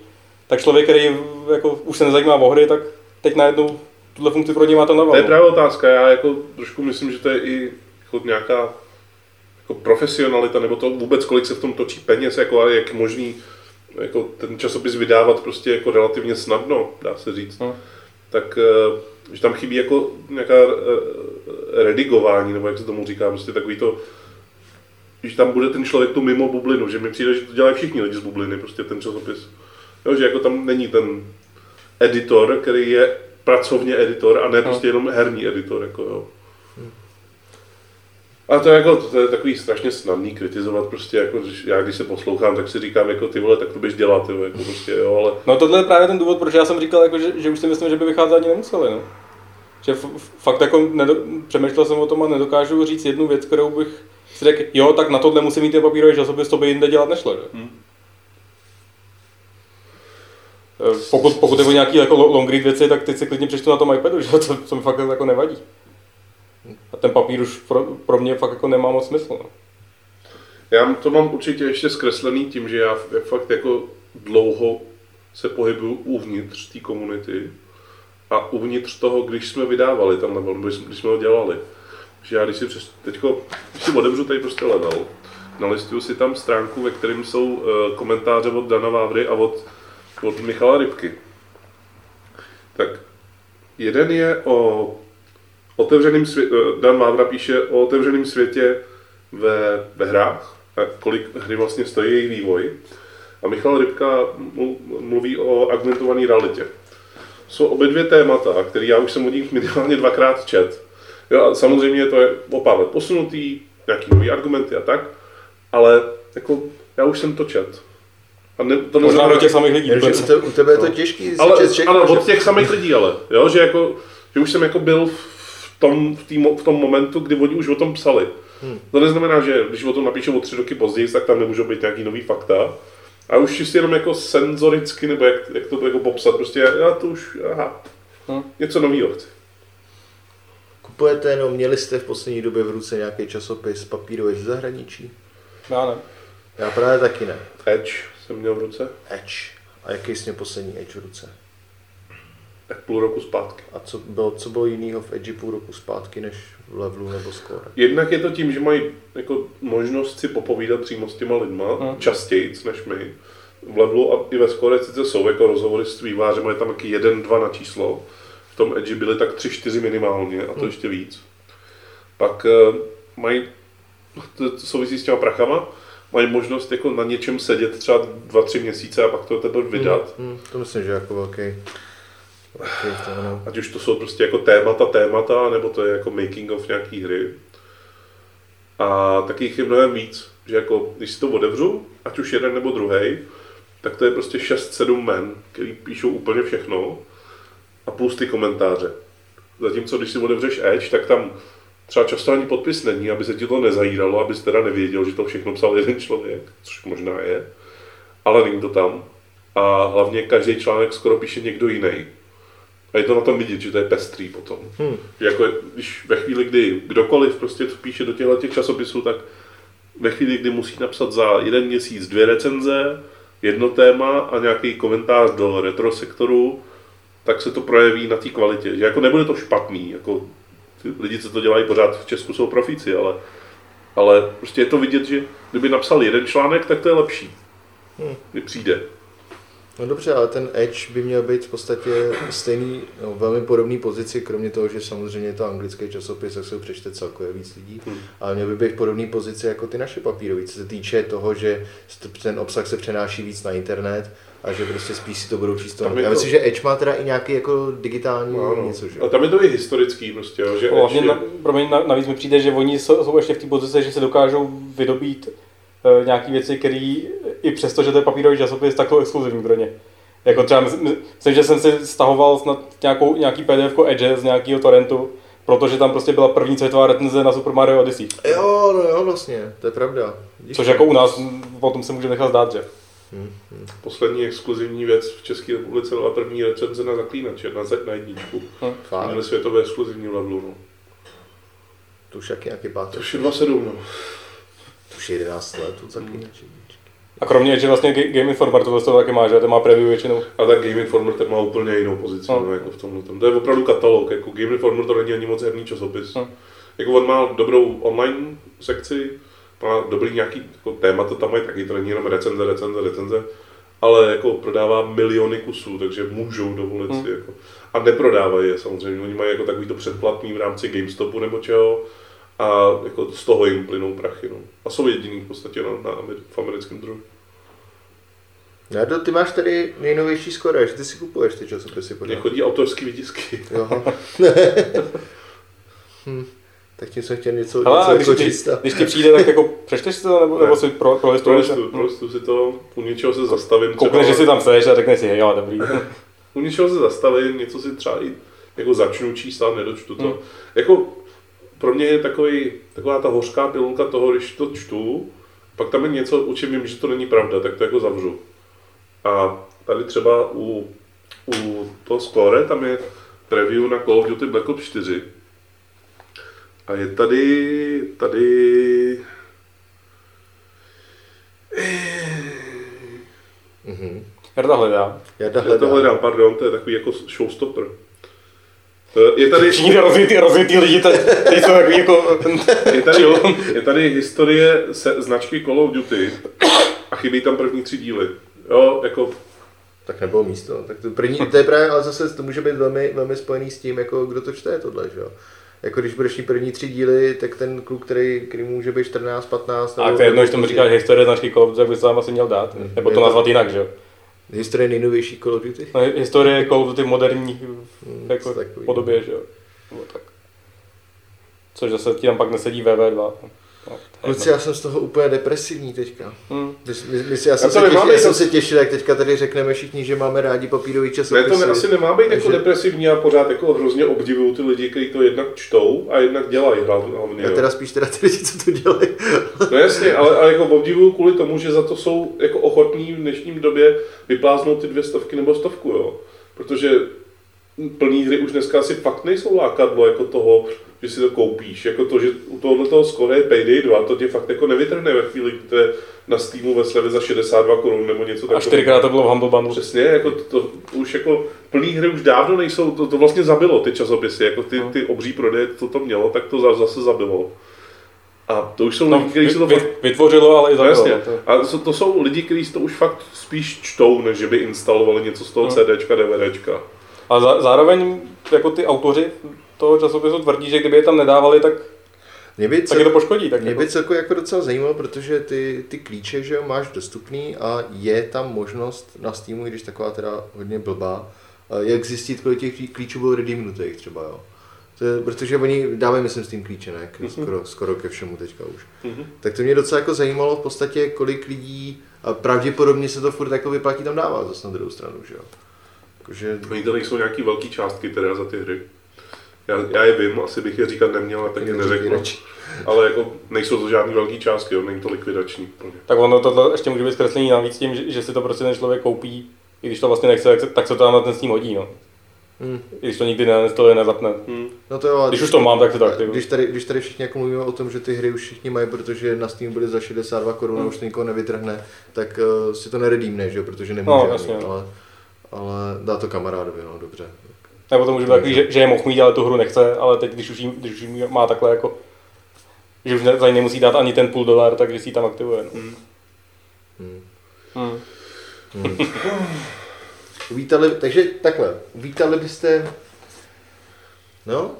tak člověk, který jako už se nezajímá o hry, tak teď najednou tuhle funkci pro něj má to na To je právě otázka. Já jako trošku myslím, že to je i jako nějaká jako profesionalita, nebo to vůbec, kolik se v tom točí peněz, jako a jak možný jako ten časopis vydávat prostě jako relativně snadno, dá se říct. No. Tak eh, že tam chybí jako nějaká eh, redigování, nebo jak se tomu říká, prostě takový to, že tam bude ten člověk tu mimo bublinu, že mi přijde, že to dělají všichni lidi z bubliny, prostě ten časopis. Jo, že jako tam není ten editor, který je pracovně editor a ne prostě jenom herní editor, jako jo. A to je, jako, to je takový strašně snadný kritizovat, prostě jako, když, já když se poslouchám, tak si říkám, jako ty vole, tak to bys dělat, jo, jako prostě, jo, ale No tohle je právě ten důvod, proč já jsem říkal, jako, že, že už si myslím, že by vycházet ani nemuseli. No. Že f- f- fakt jako nedo, přemýšlel jsem o tom a nedokážu říct jednu věc, kterou bych si řekl, jo, tak na tohle musím mít ten papírový časopis, to by jinde dělat nešlo. Že? Hmm. Eh, Pokud, pokud je o nějaký jako lo- long read věci, tak teď si klidně přečtu na tom iPadu, že? To, to mi fakt jako nevadí. A ten papír už pro, pro mě fakt jako nemá moc smysl. No. Já to mám určitě ještě zkreslený tím, že já fakt jako dlouho se pohybuju uvnitř té komunity a uvnitř toho, když jsme vydávali tam level, když jsme ho dělali, že já když si přes, teďko, když si otevřu tady prostě level, nalistuju si tam stránku, ve kterém jsou uh, komentáře od Dana Vávry a od, od Michala Rybky. Tak jeden je o otevřeném světě, Dan Vávra píše o otevřeném světě ve, ve hrách, a kolik hry vlastně stojí jejich vývoj. A Michal Rybka mluví o augmentované realitě. Jsou obě dvě témata, které já už jsem od nich minimálně dvakrát čet. Jo, a samozřejmě to je o pár let posunutý, nějaký nový argumenty a tak, ale jako já už jsem to čet. A ne, to Možná do těch samých lidí. u, te, u tebe je to no. těžký. Ale, ale od těch samých lidí, ale. Jo, že, jako, že už jsem jako byl v tom, v, tý, v tom momentu, kdy oni už o tom psali. Hmm. To neznamená, že když o tom napíšou o tři roky později, tak tam nemůžou být nějaký nový fakta. A už čistě jenom jako senzoricky, nebo jak, jak to jako popsat, prostě já to už, aha, hmm. něco nového chci. Kupujete, no měli jste v poslední době v ruce nějaký časopis papírový z zahraničí? Já ne. Já právě taky ne. Edge jsem měl v ruce. Edge. A jaký jsi měl poslední Edge v ruce? Tak půl roku zpátky. A co bylo, co bylo jiného v Edge půl roku zpátky než v levelu nebo score? Jednak je to tím, že mají jako možnost si popovídat přímo s těma lidma, hmm. častěji než my. V levelu a i ve score sice jsou jako rozhovory s vývářem, je tam taky jeden, dva na číslo. V tom Edge byly tak tři, čtyři minimálně a to hmm. ještě víc. Pak uh, mají, to souvisí s těma prachama, mají možnost jako na něčem sedět třeba dva, tři měsíce a pak to teprve vydat. Hmm, hmm, to myslím, že jako velký Ať už to jsou prostě jako témata, témata, nebo to je jako making of nějaký hry. A taky jich je mnohem víc, že jako, když si to otevřu, ať už jeden nebo druhý, tak to je prostě 6-7 men, který píšou úplně všechno a plus ty komentáře. Zatímco když si otevřeš Edge, tak tam třeba často ani podpis není, aby se ti to nezajídalo, abys teda nevěděl, že to všechno psal jeden člověk, což možná je, ale není to tam. A hlavně každý článek skoro píše někdo jiný. A je to na tom vidět, že to je pestrý potom. Hmm. Jako, když ve chvíli, kdy kdokoliv prostě to píše do těchto těch časopisů, tak ve chvíli, kdy musí napsat za jeden měsíc dvě recenze, jedno téma a nějaký komentář do retro sektoru, tak se to projeví na té kvalitě. Že jako nebude to špatný, jako ty lidi, co to dělají pořád v Česku, jsou profíci, ale, ale prostě je to vidět, že kdyby napsal jeden článek, tak to je lepší. Hmm. Kdy přijde. No dobře, ale ten Edge by měl být v podstatě stejný, no, velmi podobný pozici, kromě toho, že samozřejmě je to anglický časopis, tak se ho přečte celkově víc lidí, hmm. ale měl by být v podobné pozici jako ty naše papírové, co se týče toho, že ten obsah se přenáší víc na internet a že prostě spíš si to budou číst Já to... myslím, že Edge má teda i nějaký jako digitální no, no. něco, že? A tam je to i historický prostě, jo, že Edge... na, promiň, navíc mi přijde, že oni jsou, jsou ještě v té pozici, že se dokážou vydobít uh, nějaké věci, které i přesto, že to je papírový časopis, tak to exkluzivní pro ně. Jako třeba, myslím, že jsem si stahoval snad nějakou, nějaký PDF Edge z nějakého torrentu, protože tam prostě byla první světová recenze na Super Mario Odyssey. Jo, no jo, vlastně, to je pravda. Díky. Což jako u nás potom se může nechat zdát, že? Hmm, hmm. Poslední exkluzivní věc v České republice byla první recenze na zaklínače, na, na jedničku. Hmm. Měli světové exkluzivní levelu, no. To už jaký, jaký pátý? To už je 27, no. To už je 11 let, zaklínače. Hmm. A kromě, že vlastně Game Informer to vlastně taky má, že to má preview většinou. A tak Game Informer ten má úplně jinou pozici, no. no jako v tomhle tom. To je opravdu katalog, jako Game Informer to není ani moc herní časopis. No. Jako on má dobrou online sekci, má dobrý nějaký jako témata tam mají taky, to není jenom recenze, recenze, recenze, ale jako prodává miliony kusů, takže můžou dovolit hmm. si jako. A neprodávají je samozřejmě, oni mají jako takový to předplatný v rámci GameStopu nebo čeho, a jako z toho jim plynou prachy. No. A jsou jediný v podstatě na, na, v americkém druhu. No, ty máš tady nejnovější skoro, že ty si kupuješ ty časopisy. Mně chodí autorský výtisky. hm. Tak tím jsem chtěl něco, Hele, něco když, jako čista. Když ti přijde, tak jako přečteš si to, nebo, nebo si pro, prolistuješ? Prolistu, prolistu si to, u něčeho se zastavím. Koukneš, že si tam seš a řekneš si, jo, dobrý. u něčeho se zastavím, něco si třeba i jako začnu číst a nedočtu to. Hmm. Jako pro mě je takový, taková ta hořká pilulka toho, když to čtu, pak tam je něco, u čem vím, že to není pravda, tak to jako zavřu. A tady třeba u, u toho score, tam je review na Call of Duty Black Ops 4. A je tady, tady... Mm-hmm. Jarda hledá. Jarda hledá. Já to hledám, pardon, to je takový jako showstopper. Eh, Je tady, Všichni rozvětý, rozvětý lidi, teď, teď jsou takový jako... je tady, je tady historie se značky Call of Duty a chybí tam první tři díly. Jo, jako Tak nebylo místo. Tak to, první, to je právě, ale zase to může být velmi, velmi spojený s tím, jako kdo to čte tohle, že jo. Jako když budeš mít první tři díly, tak ten kluk, který, který může být 14, 15, A to je jedno, když tomu říkáš historie značky Call of Duty, tak bys to tam asi měl dát. Nebo to Je to- nazvat jinak, že jo? Historie nejnovější Call of Duty. No, historie Call of Duty v moderní jako takový, podobě, že jo? Nebo tak. Což zase ti tam pak nesedí VV2. Kluci, já jsem z toho úplně depresivní teďka. Hm. My, my, my, já, jsem se těšil, já jsem se těšil, jak teďka tady řekneme všichni, že máme rádi papírový Ne, časopisy. to ne, asi nemá být jako Takže- depresivní a pořád jako hrozně obdivuju ty lidi, kteří to jednak čtou a jednak dělají hlavně. Já teda spíš teda ty lidi, co to dělají. No jasně, ale, ale jako obdivuju kvůli tomu, že za to jsou jako ochotní v dnešním době vypláznout ty dvě stovky nebo stovku, jo. Protože plný hry už dneska asi fakt nejsou lákadlo jako toho, že si to koupíš. Jako to, že u tohohle toho skoro je Payday 2, to tě fakt jako nevytrhne ve chvíli, kdy to je na Steamu ve slevě za 62 korun nebo něco A takového. čtyřikrát to bylo v Humble Bundle. Přesně, jako to, to, už jako plný hry už dávno nejsou, to, to vlastně zabilo ty časopisy, jako ty, ty obří prodeje, to to mělo, tak to za- zase zabilo. A to už jsou No, lidi, kteří se to fakt vytvořilo, ale i No zabilo. jasně. no, A to, to jsou lidi, kteří to už fakt spíš čtou, než že by instalovali něco z toho No. CDčka, DVDčka. A za, zároveň jako ty autoři toho časopisu tvrdí, že kdyby je tam nedávali, tak, Mě by, tak je to poškodí. Tak Mě jako, by celkově jako docela zajímalo, protože ty, ty klíče, že jo, máš dostupný a je tam možnost na Steamu, když taková teda hodně blbá, eh, jak zjistit, kolik těch klí- klíčů bylo redeemnutých třeba, jo. To je, protože oni dávají, myslím, s tím klíče, ne? K, skoro, skoro ke všemu teďka už. Mhm. Tak to mě docela jako zajímalo v podstatě, kolik lidí, a pravděpodobně se to furt jako vyplatí tam dávat zase na druhou stranu, že jo. Jakože, Oni to nejsou nějaký velký částky teda za ty hry. Já, já je vím, asi bych je říkat neměl, tak je neřeknu. Ale jako nejsou to žádný velký částky, jo, není to likvidační. úplně. tak ono tohle ještě může být zkreslení navíc tím, že, že si to prostě ten člověk koupí, i když to vlastně nechce, tak se, tak se to tam na ten Steam hodí. No. hm, I když to nikdy neinstaluje, nezapne. Hm. no to jo, ale Když už to mám, tak to tak. Když tady, když tady všichni jako mluvíme o tom, že ty hry už všichni mají, protože na Steam byly za 62 korun a Hmm. už to nikoho nevytrhne, tak uh, si to neredeemne, že jo, protože nemůže No, ani, jasně, no. Ale, dá to kamarádovi, no dobře. Nebo to může být takový, že, že je mohl mít, ale tu hru nechce, ale teď, když už jí, když už jí má takhle jako, že už ne, za ní nemusí dát ani ten půl dolar, takže si ji tam aktivuje. No. Hm. Hmm. Hmm. Uvítali, takže takhle, uvítali byste, no,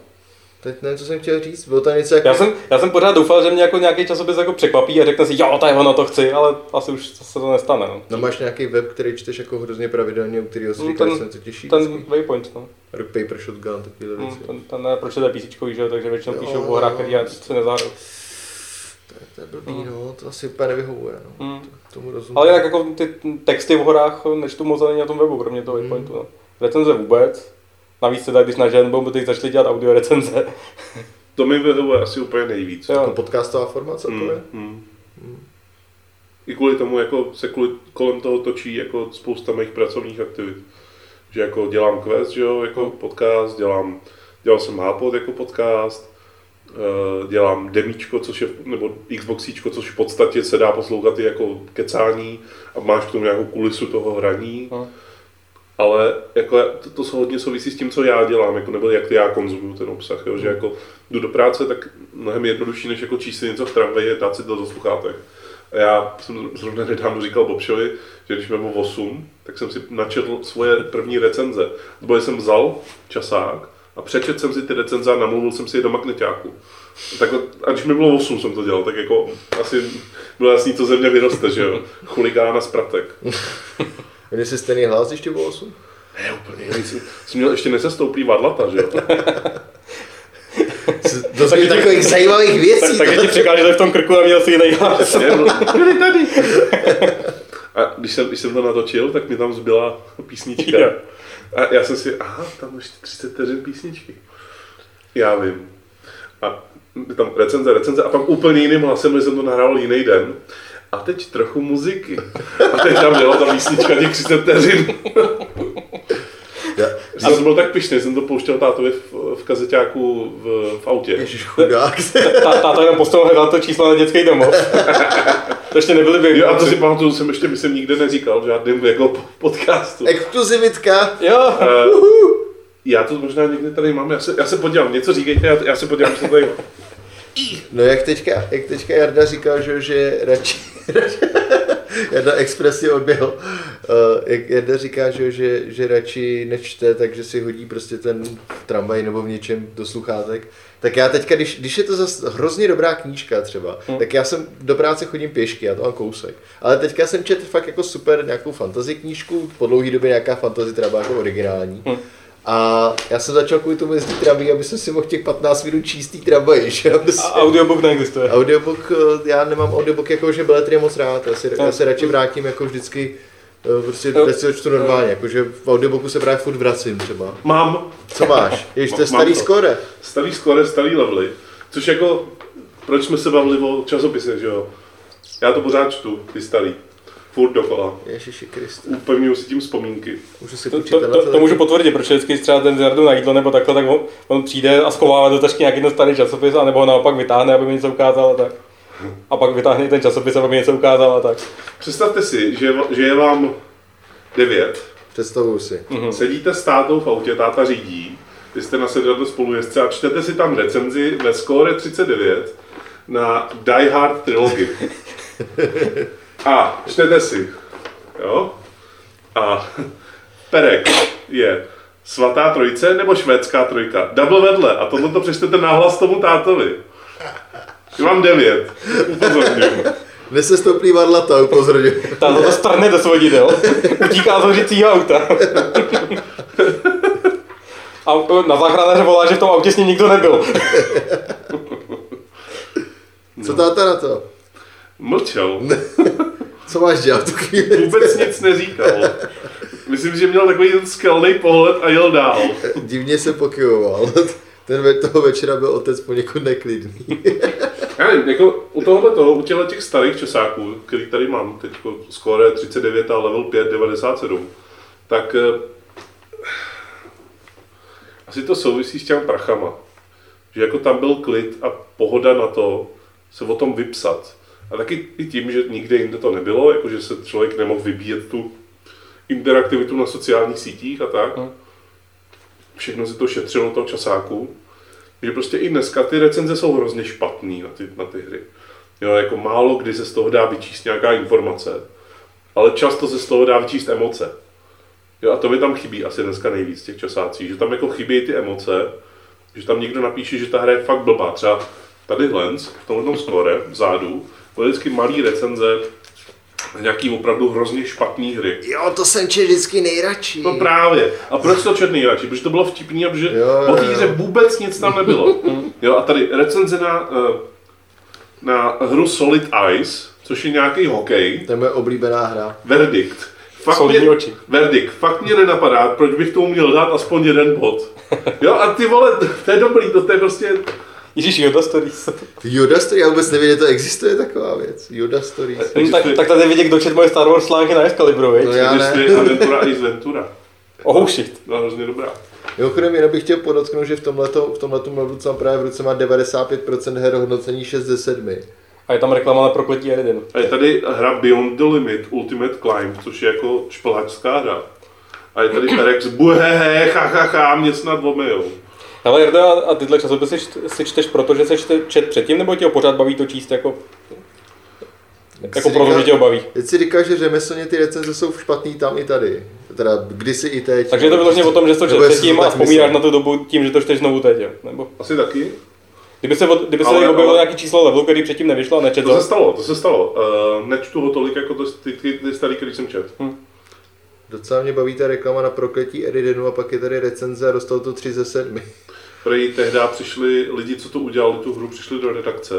teď nevím, co jsem chtěl říct, bylo tam něco jako... Já jsem, já jsem pořád doufal, že mě jako nějaký časopis jako překvapí a řekne si, jo, to je ono, to chci, ale asi už se to nestane. No. No máš nějaký web, který čteš jako hrozně pravidelně, u kterého si No, říkáš, ten- že se to těší? Ten vždycky? Waypoint, no. Rock Paper Shotgun, takovéhle Hmm, věci. ten, ten ne, proč je to PC, že jo, takže většinou Jo. píšou o hrách, které já si nezahraju. To je, to je blbý, no, to asi úplně nevyhovuje, no. Hmm. Tomu rozumím. Ale jinak jako ty texty v horách nečtu moc ani na tom webu, kromě toho Waypointu. No. Recenze vůbec. Navíc teda, když na Ženbomb teď začali dělat audio recenze. To mi vyhovuje asi úplně nejvíc. Jo. Jako podcastová forma celkově? Hmm. Hmm. I kvůli tomu jako se kvůli, kolem toho točí jako spousta mých pracovních aktivit. Že jako dělám quest, že jo, jako podcast, dělám, dělal jsem Hápod jako podcast, eh, dělám demíčko, což je, nebo Xboxíčko, což v podstatě se dá poslouchat i jako kecání a máš k tomu nějakou kulisu toho hraní. No. Ale jako to, to hodně souvisí s tím, co já dělám, jako, nebo jak já konzumuju ten obsah. Jo? Že jako jdu do práce, tak mnohem jednodušší, než jako číst si něco v tramvaji, je dát si to do sluchátek. A já jsem zrovna nedávno říkal Bobšovi, že když mám 8, tak jsem si načetl svoje první recenze. Nebo jsem vzal časák a přečetl jsem si ty recenze a namluvil jsem si je do magneťáku. Tak, a když mi bylo 8, jsem to dělal, tak jako asi bylo jasný, co ze mě vyroste, že jo. Chuligána z pratek. Měli jsi stejný hlas, když ti bylo 8? Ne, úplně jiný. Jsem, jsem měl ještě nesestouplý vadlata, že jo. To jsou takových zajímavých Tak, věcí. takže ti překáželi v tom krku a měl si jiný hlas. No, byli tady. A když jsem, když jsem to natočil, tak mi tam zbyla písnička. A já jsem si, aha, tam ještě 30 vteřin písničky. Já vím. A tam recenze, recenze a pak úplně jiným hlasem, že jsem to nahrál jiný den. A teď trochu muziky. A teď tam byla ta písnička těch 30 vteřin. Já, Já jsem byl tak pišný, jsem to pouštěl tátovi v, v kazeťáku v, v autě. Ježiš, chudák. Ta, táta jenom postavil hledal to číslo na dětský domov. to ještě nebyly. Jo, a to si pamatuju, jsem ještě myslím nikde neříkal v žádném jako podcastu. Exkluzivitka. Jo, Eh, Já to možná někdy tady mám, já se, já se podívám, něco říkejte, já, já se podívám, co tady No jak teďka, jak teďka Jarda říkal, že, že radši, Jarda expresně odběhl, uh, jak Jarda říká, že, že, že radši nečte, takže si hodí prostě ten tramvaj nebo v něčem do sluchátek, tak já teďka, když, když je to zase hrozně dobrá knížka třeba, hmm. tak já jsem do práce chodím pěšky, já to mám kousek. Ale teďka jsem četl fakt jako super nějakou fantasy knížku, po dlouhé době nějaká fantasy třeba jako originální. Hmm. A já jsem začal kvůli tomu jezdit tramvají, aby jsem si mohl těch 15 minut číst tý tramvají. Že? A audiobook neexistuje. Audiobook, eh, já nemám audiobook jako, že beletry moc rád, já, si, já se radši vrátím jako vždyčky eh, prostě no. si čtu normálně, jakože v audiobooku se právě furt vracím třeba. Mám. Co máš? Jež to je starý skore. Starý skore, starý levely. Což jako, proč jsme se bavili o časopisech, že jo? Já to pořád čtu, ty starý furt dokola. Ježiši Kriste. Upevňuju si tím vzpomínky. Můžu si To, to, to, to můžu potvrdit, protože vždycky třeba ten Zardu na jídlo nebo takhle, tak on, on přijde a schovává do tašky nějaký ten starý časopis, anebo ho naopak vytáhne, aby mi něco ukázal a tak. A pak vytáhne i ten časopis, aby mi něco ukázal a tak. Představte si, že, že je vám devět, Představuju si. mm-hmm. sedíte s tátou v autě, táta řídí, vy jste nasedli do spolujezdce a čtete si tam recenzi ve Score 39 na Die Hard Trilogy. A čtete si, jo? A Perek je svatá trojice nebo švédská trojka. Double vedle. A tohle to přečtete nahlas tomu tátovi. Já mám devět. Upozorňuji. Nesestoupný varlata, upozorňuji. Táta to strhne do svodidel, utíká z hořícího auta. A na záchranáře volá, že v tom autě s ním nikdo nebyl. Co táta na to? Mlčel. Co máš dělat tu chvíli? Vůbec nic neříkal. Myslím, že měl takový ten skelný pohled a jel dál. Divně se pokyvoval. Ten ve toho večera byl otec poněkud neklidný. Já nevím, jako u tohohle toho, u těchto těch starých časáků, který tady mám, teď skoro 39 a level 5, 97, tak eh, asi to souvisí s těmi prachama. Že jako tam byl klid a pohoda na to se o tom vypsat. A taky i tím, že nikde jinde to nebylo, jakože se člověk nemohl vybíjet tu interaktivitu na sociálních sítích a tak. Hmm. Všechno si to šetřilo toho časáku. Že prostě i dneska ty recenze jsou hrozně špatný na ty, na ty hry. Jo, jako málo kdy se z toho dá vyčíst nějaká informace, ale často se z toho dá vyčíst emoce. Jo, a to mi tam chybí asi dneska nejvíc těch časácích, že tam jako chybí ty emoce, že tam někdo napíše, že ta hra je fakt blbá. Třeba tady Lens, v tomhle skore, vzadu, byl vždycky malý recenze na nějaký opravdu hrozně špatný hry. Jo, to jsem čet vždycky nejradši. No právě. A proč to čet nejradši? Protože to bylo vtipný a protože Jo, jo, o té hře vůbec nic tam nebylo. jo, a tady recenze na, eh, na hru Solid Ice, což je nějaký hokej, To je moje oblíbená hra. verdikt. Fakt Solidní mě, oči. Verdikt. Fakt mě nenapadá, proč bych tomu měl dát aspoň jeden bod. Jo, a ty vole, to je dobrý, to, to je prostě... Ježíš, Yoda Stories. Yoda Story, já vůbec nevím, že to existuje taková věc. Yoda Stories. No, tak, tak tady vidět, kdo čet moje Star Wars články na Excalibru, viď? No já ne. Aventura Ace Ventura. Oh shit. Byla hrozně dobrá. Mimochodem, jenom bych chtěl podotknout, že v tomhletom, v tomhletom mám právě v ruce, má 95% her hodnocení 6 ze 7. A je tam reklama na prokletí Eriden. A je tady hra Beyond the Limit Ultimate Climb, což je jako šplhačská hra. A je tady Perex, buhehe, ha, ha, ha, mě snad omejou. Ale Jarda, a tyhle časopisy si čteš proto, že se čte, čet předtím, nebo tě ho pořád baví to číst jako, jako si proto, že tě ho baví? Teď si říkáš, že řemeslně ty recenze jsou špatný tam i tady. Teda kdysi i teď. Takže je to vyloženě o tom, že to čet předtím to a vzpomínáš na tu dobu tím, že to čteš znovu teď, jo? Nebo Asi taky? kdyby se, kdyby se Ale- tady objevilo ale- nějaký číslo levelu, který předtím nevyšlo a To nečetl, se stalo, to se stalo. Uh, nečtu ho tolik jako to, ty, ty, ty starý, který jsem čet. Docela mě baví ta reklama na prokletí Eridenu a pak je tady recenze a dostal to 3 ze 7. Prej tehdy přišli lidi, co to udělali, tu hru, přišli do redakce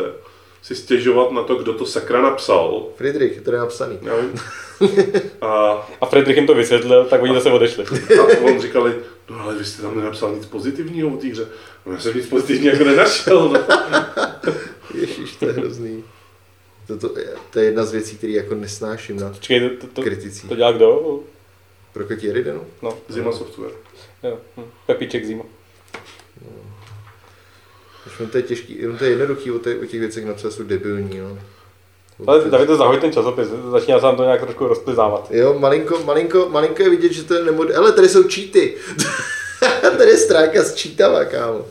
si stěžovat na to, kdo to sakra napsal. Friedrich, je tady napsaný. Já vím. A, a Friedrich jim to vysvětlil, tak oni zase odešli. a on říkali, no ale vy jste tam nenapsal nic pozitivního o té hře. No, já jsem nic pozitivního jako nenašel. No. Ježíš, to je hrozný. To, to, je, to je jedna z věcí, které jako nesnáším na Počkej, to, to, kriticích. to dělá kdo? Prokletí Eridenu? No, Zima Software. jo. hm. Pepíček zima. Už on to je těžký, jenom to je jednoduchý o, těch, o těch věcech napsat, jsou debilní, no. Ale David, to zahoď ten časopis, začíná se nám to nějak trošku rozplizávat. Jo, malinko, malinko, malinko je vidět, že to je nemod... Ale tady jsou cheaty. tady je stránka s čítama, kámo.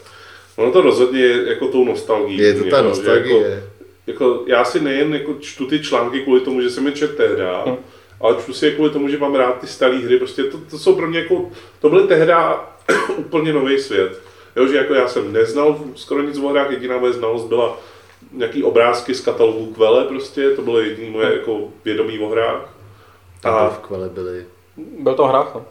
Ono to rozhodně je jako tou nostalgií. Je to ta no, nostalgie. Jako, jako, já si nejen jako čtu ty články kvůli tomu, že jsem je četl tehda, Hm. ale čtu si je kvůli tomu, že mám rád ty staré hry. Prostě to, to jsou pro mě jako, to byly tehda úplně nový svět. Jo, že jako já jsem neznal skoro nic o hrách, jediná moje znalost byla nějaký obrázky z katalogu Kvele prostě, to bylo jediné moje jako vědomí o hrách. A- v kvele byly. Byl to hrách, no.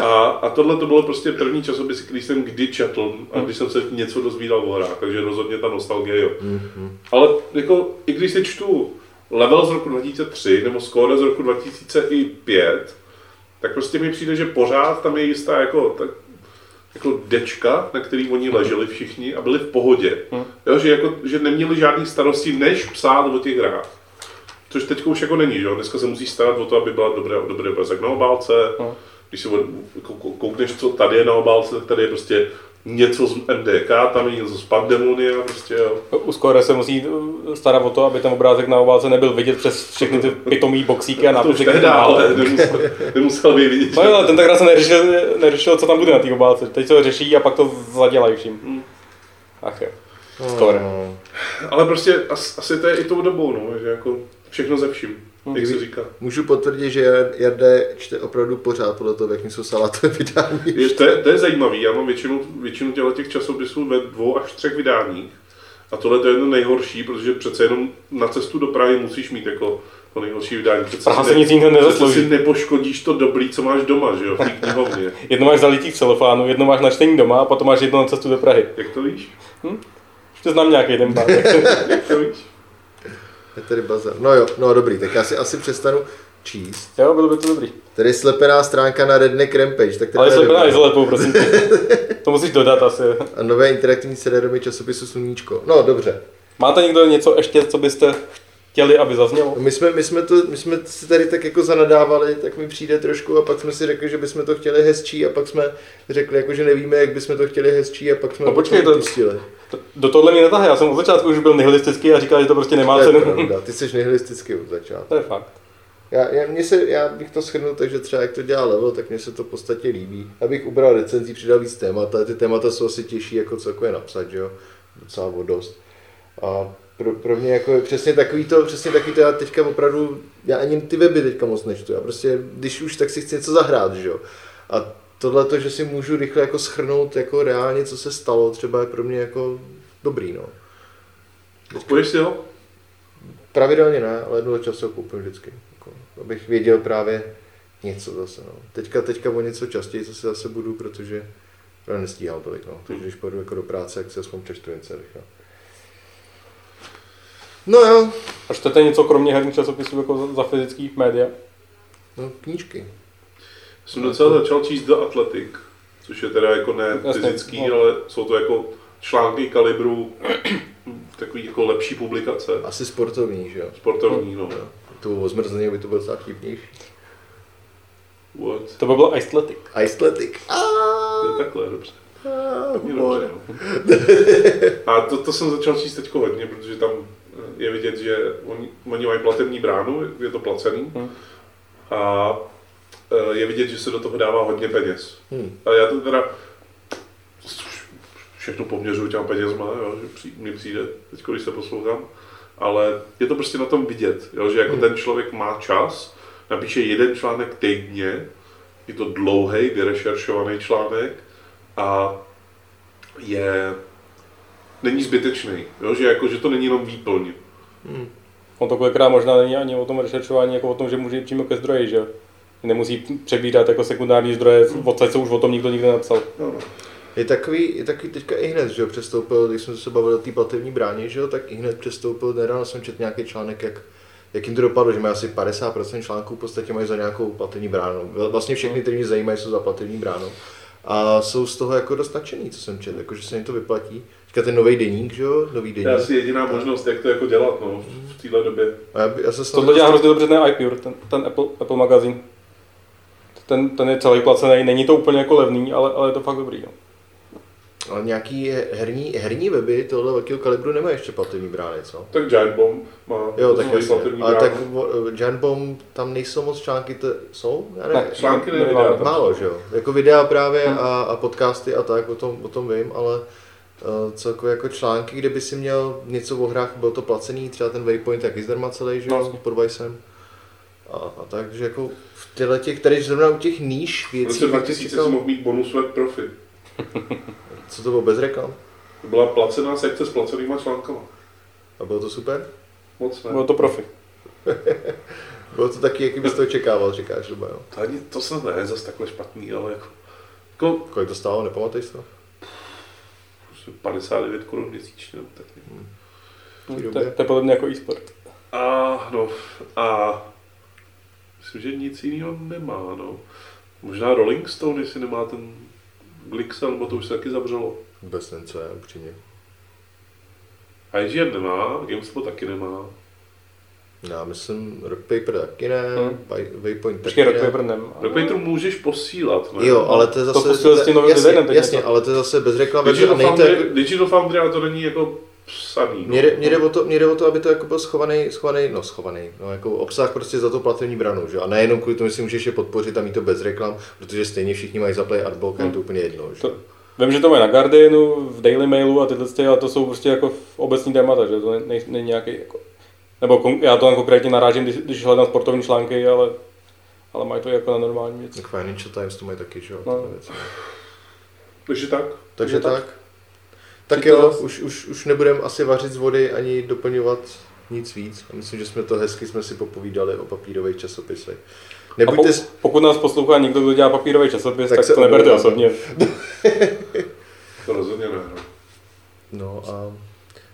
A, a tohle to bylo prostě první časopis, který jsem kdy četl a když jsem se něco dozvídal o hrách, takže rozhodně ta nostalgie, jo. Ale jako, i když si čtu level z roku 2003 nebo Skoda z roku 2005, tak prostě mi přijde, že pořád tam je jistá jako, tak, jako dečka, na který oni leželi všichni a byli v pohodě. Jo, že, jako, že neměli žádný starosti, než psát o těch hrách. Což teď už jako není, že jo? Dneska se musí starat o to, aby byla dobré, dobrý obrazek na obálce. No. Když si jako kou- koukneš, co tady je na obálce, tak tady je prostě něco z MDK, tam je něco z Pandemonia, prostě jo. U Score se musí starat o to, aby ten obrázek na obálce nebyl vidět přes všechny ty pitomý boxíky a To už nápisy. tehdy, ale nemusel, nemusel by vidět. No jo, tentokrát se neřešil, neřešil, co tam bude na té obálce. Teď to řeší a pak to zadělají vším. Ach jo. Score. No. Ale prostě as, asi to je i tou dobou, no, že jako všechno ze vším, jak se říká. Můžu potvrdit, že Jarda čte opravdu pořád podle toho, v jakým jsou salátové vydání. Je, to, je, to je zajímavý, já mám většinu, většinu těchto těch časopisů ve dvou až třech vydáních. A tohle to je to nejhorší, protože přece jenom na cestu do Prahy musíš mít jako to nejhorší vydání. Přece Praha si se nic jiného přece nezaslouží. si nepoškodíš to dobrý, co máš doma, že jo, v té knihovně. Jedno máš zalitý v celofánu, jedno máš na čtení doma a potom máš jedno na cestu do Prahy. Jak to víš? Ještě znám nějaký ten pár. Jak to víš? Je tady bazar. No jo, no dobrý, tak já si asi přestanu číst. jo, bylo by to dobrý. Tady je slepená stránka na Redneck Rampage, tak Ale slepená dobrý. izolepou, prosím. tě. To musíš dodat asi. A nové interaktivní CD-romy časopisu Sluníčko. No dobře. Máte někdo něco ještě, co byste chtěli, aby zaznělo? My jsme, my, jsme to, my jsme si tady tak jako zanadávali, tak mi přijde trošku a pak jsme si řekli, že bychom to chtěli hezčí a pak jsme řekli, jako, že nevíme, jak bychom to chtěli hezčí a pak jsme No to počkej, to- pustili. Do tohle mě netahá, já jsem od začátku už byl nihilistický a říkal, že to prostě nemá To cenu. pravda, ty jsi nihilistický od začátku. To je fakt. Já, já, mně se, já bych to shrnul tak, že třeba jak to dělá level, tak mně se to v podstatě líbí. Abych ubral recenzí, přidal víc témat, ale ty témata jsou asi těžší jako celkově napsat, že jo? Docela o dost. A pro, pro mě jako je přesně takový to, přesně takový to, já teďka opravdu, já ani ty weby teďka moc nečtu, já prostě, když už, tak si chci něco zahrát, že jo? A tohle to, že si můžu rychle jako schrnout jako reálně, co se stalo, třeba je pro mě jako dobrý, no. Kupuješ si ho? Pravidelně ne, ale jednou čas ho koupím vždycky. Jako, abych věděl právě něco zase. No. Teďka, teďka o něco častěji zase zase budu, protože nestíhal tolik. No. Takže když půjdu jako do práce, tak si aspoň přečtu něco rychle. No jo, A čtete něco kromě herních časopisů jako za, za fyzický média? no knížky. Jsem docela začal číst The Athletic, což je teda jako ne Jasně, fyzický, no. ale jsou to jako články kalibru takový jako lepší publikace. Asi sportovní, že jo. Sportovní, no. To o zmrzlení by to bylo docela vtipnější. What? To by byl Athletic. Athletic. To je takhle, dobře. Ah, Je humor. dobře, no. A to, to jsem začal číst teď hodně, protože tam je vidět, že oni, oni mají platební bránu, je to placený. Hmm. A e, je vidět, že se do toho dává hodně peněz. Hmm. A já to teda všechno poměřuju těm penězma, jo, že při, mi přijde, teď když se poslouchám. Ale je to prostě na tom vidět, jo, že jako Hmm. ten člověk má čas, napíše jeden článek týdně, je to dlouhý, vyrešeršovaný článek a je, není zbytečný, jo, že, jako, že to není jenom výplň. On to kolikrát možná není ani o tom rešeršování, jako o tom, že může jít přímo ke zdroji, že jo? Nemusí přebírat jako sekundární zdroje, odsaď co už o tom nikdo nikdy napsal. No, no. Je takový, je takový teďka i hned, že jo, přestoupil, když jsme se bavili o té platební bráně, že jo, tak i hned přestoupil, nedávno jsem četl nějaký článek, jak, jak jim to dopadlo, že mají asi 50% článků v podstatě mají za nějakou platební bránu. Vlastně všechny, které mě zajímají, jsou za platební bránou. A jsou z toho jako dost nadšený, co jsem četl, jako, že se jim to vyplatí. Teďka ten nový deník, že jo, nový To je deník. asi jediná možnost, jak to jako dělat no, v téhle době. A já, by- já se Tohle dělá hrozně dobře ten iPure, ten, ten Apple, Apple magazín. Ten, ten je celý placený, není to úplně jako levný, ale, ale je to fakt dobrý. No. Ale nějaký herní, herní weby tohle velkého kalibru nemají ještě plativní brány, co? Tak Giant Bomb má Jo, tak jasně. platební Ale tak Giant Bomb, tam nejsou moc články, to jsou? Já Ne, nevím. články ne- nemáme tam. Málo, že jo? Jako videa právě Hmm. a, a podcasty a tak, o tom, o tom vím, ale uh, celkově jako články, kde by si měl něco o hrách, byl to placený, třeba ten Waypoint taky zdarma celý, že No, jo, jasně. pod Vicem. A, a tak, že jako v těchto těch, tady zrovna u těch níž V věcí, roce bych 2000 čekal- si mohl mít bonus web profi. co to bylo bez reklam? To byla placená sekce s placenýma článkama. A bylo to super? Moc ne. Bylo to profi. Bylo to taky, jaký bys to očekával, říkáš, nebo jo? To, ani, to snad ne zas takhle špatný, ale jako, jako Kolik to stálo, nepamatuješ to? prostě 59 korun měsíčně. nebo Tak. nějak. To, době. to je podobně jako e-sport. A, no, a myslím, že nic jiného nemá, no. Možná Rolling Stone, jestli nemá ten Glixa, nebo to už se taky zavřelo. Vůbec nevím, co je, upřímně. IGN nemá, GameSpot taky nemá. Já myslím, Rock Paper taky ne, Hmm. Waypoint taky Počkej, ne. Rock Paper nemá. Rockpaper můžeš posílat, ne? Jo, ale to je To zase... pustil s tím novým jasně, jasně, ale to je zase bez reklamy, a Digital není to Foundry, Digital Foundry, ale to není jako psaný. no. mě, jde, mě, jde o to, mě jde o to, aby to jako byl schovaný, schovaný, no schovaný, no jako obsah prostě za to plativní branu, že? A nejenom kvůli tomu, že si můžeš je podpořit a mít to bez reklam, protože stejně všichni mají zaplay adblock a je to úplně jedno, že? To, vím, že to mají na Guardianu, v Daily Mailu a tyhle, ty, ale to jsou prostě jako obecní témata, že to není, není, není nějaký jako, nebo kon, já to konkrétně narážím, když, když hledám sportovní články, ale, ale mají to jako na normální věci. Tak Financial Times to mají taky, že jo? No. věci. Takže tak. Takže tak. tak. Tak to jo, už, už, už nebudeme asi vařit z vody ani doplňovat nic víc. A myslím, že jsme to hezky jsme si popovídali o papírových časopisech. A Nebuďte, po, s- pokud nás poslouchá někdo, kdo dělá papírový časopis, Tak tak, se to neberte osobně. To rozhodně ne. no. No a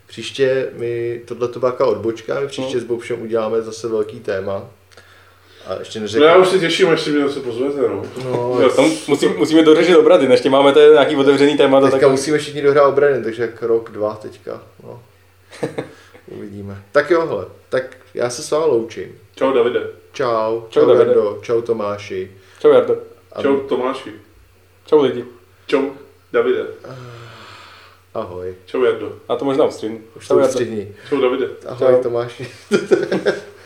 příště my, tohle to byla taková odbočka, my příště No. s Bobšem uděláme zase velký téma. A ještě No neřekl... já už se těším, až si mě zase pozvete, no. No, tam musím, musíme dořešit obrady, než tě máme tady nějaký otevřený témata. teďka Tak... musíme všichni dohrát obrany, takže jak rok, dva teďka. No. Uvidíme. Tak jo, hele, tak já se s vámi loučím. Čau Davide. Čau, Čau, čau, Davide. Verdo, čau Tomáši. Čau Jardo. A Čau Tomáši. Čau lidi. Čau Davide. Ahoj. Čau Jardo. A to možná ustřihnu. Už Čau to Jardo. střední. Čau Davide. Ahoj Čau. Tomáši.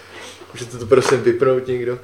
Můžete to prosím vypnout někdo?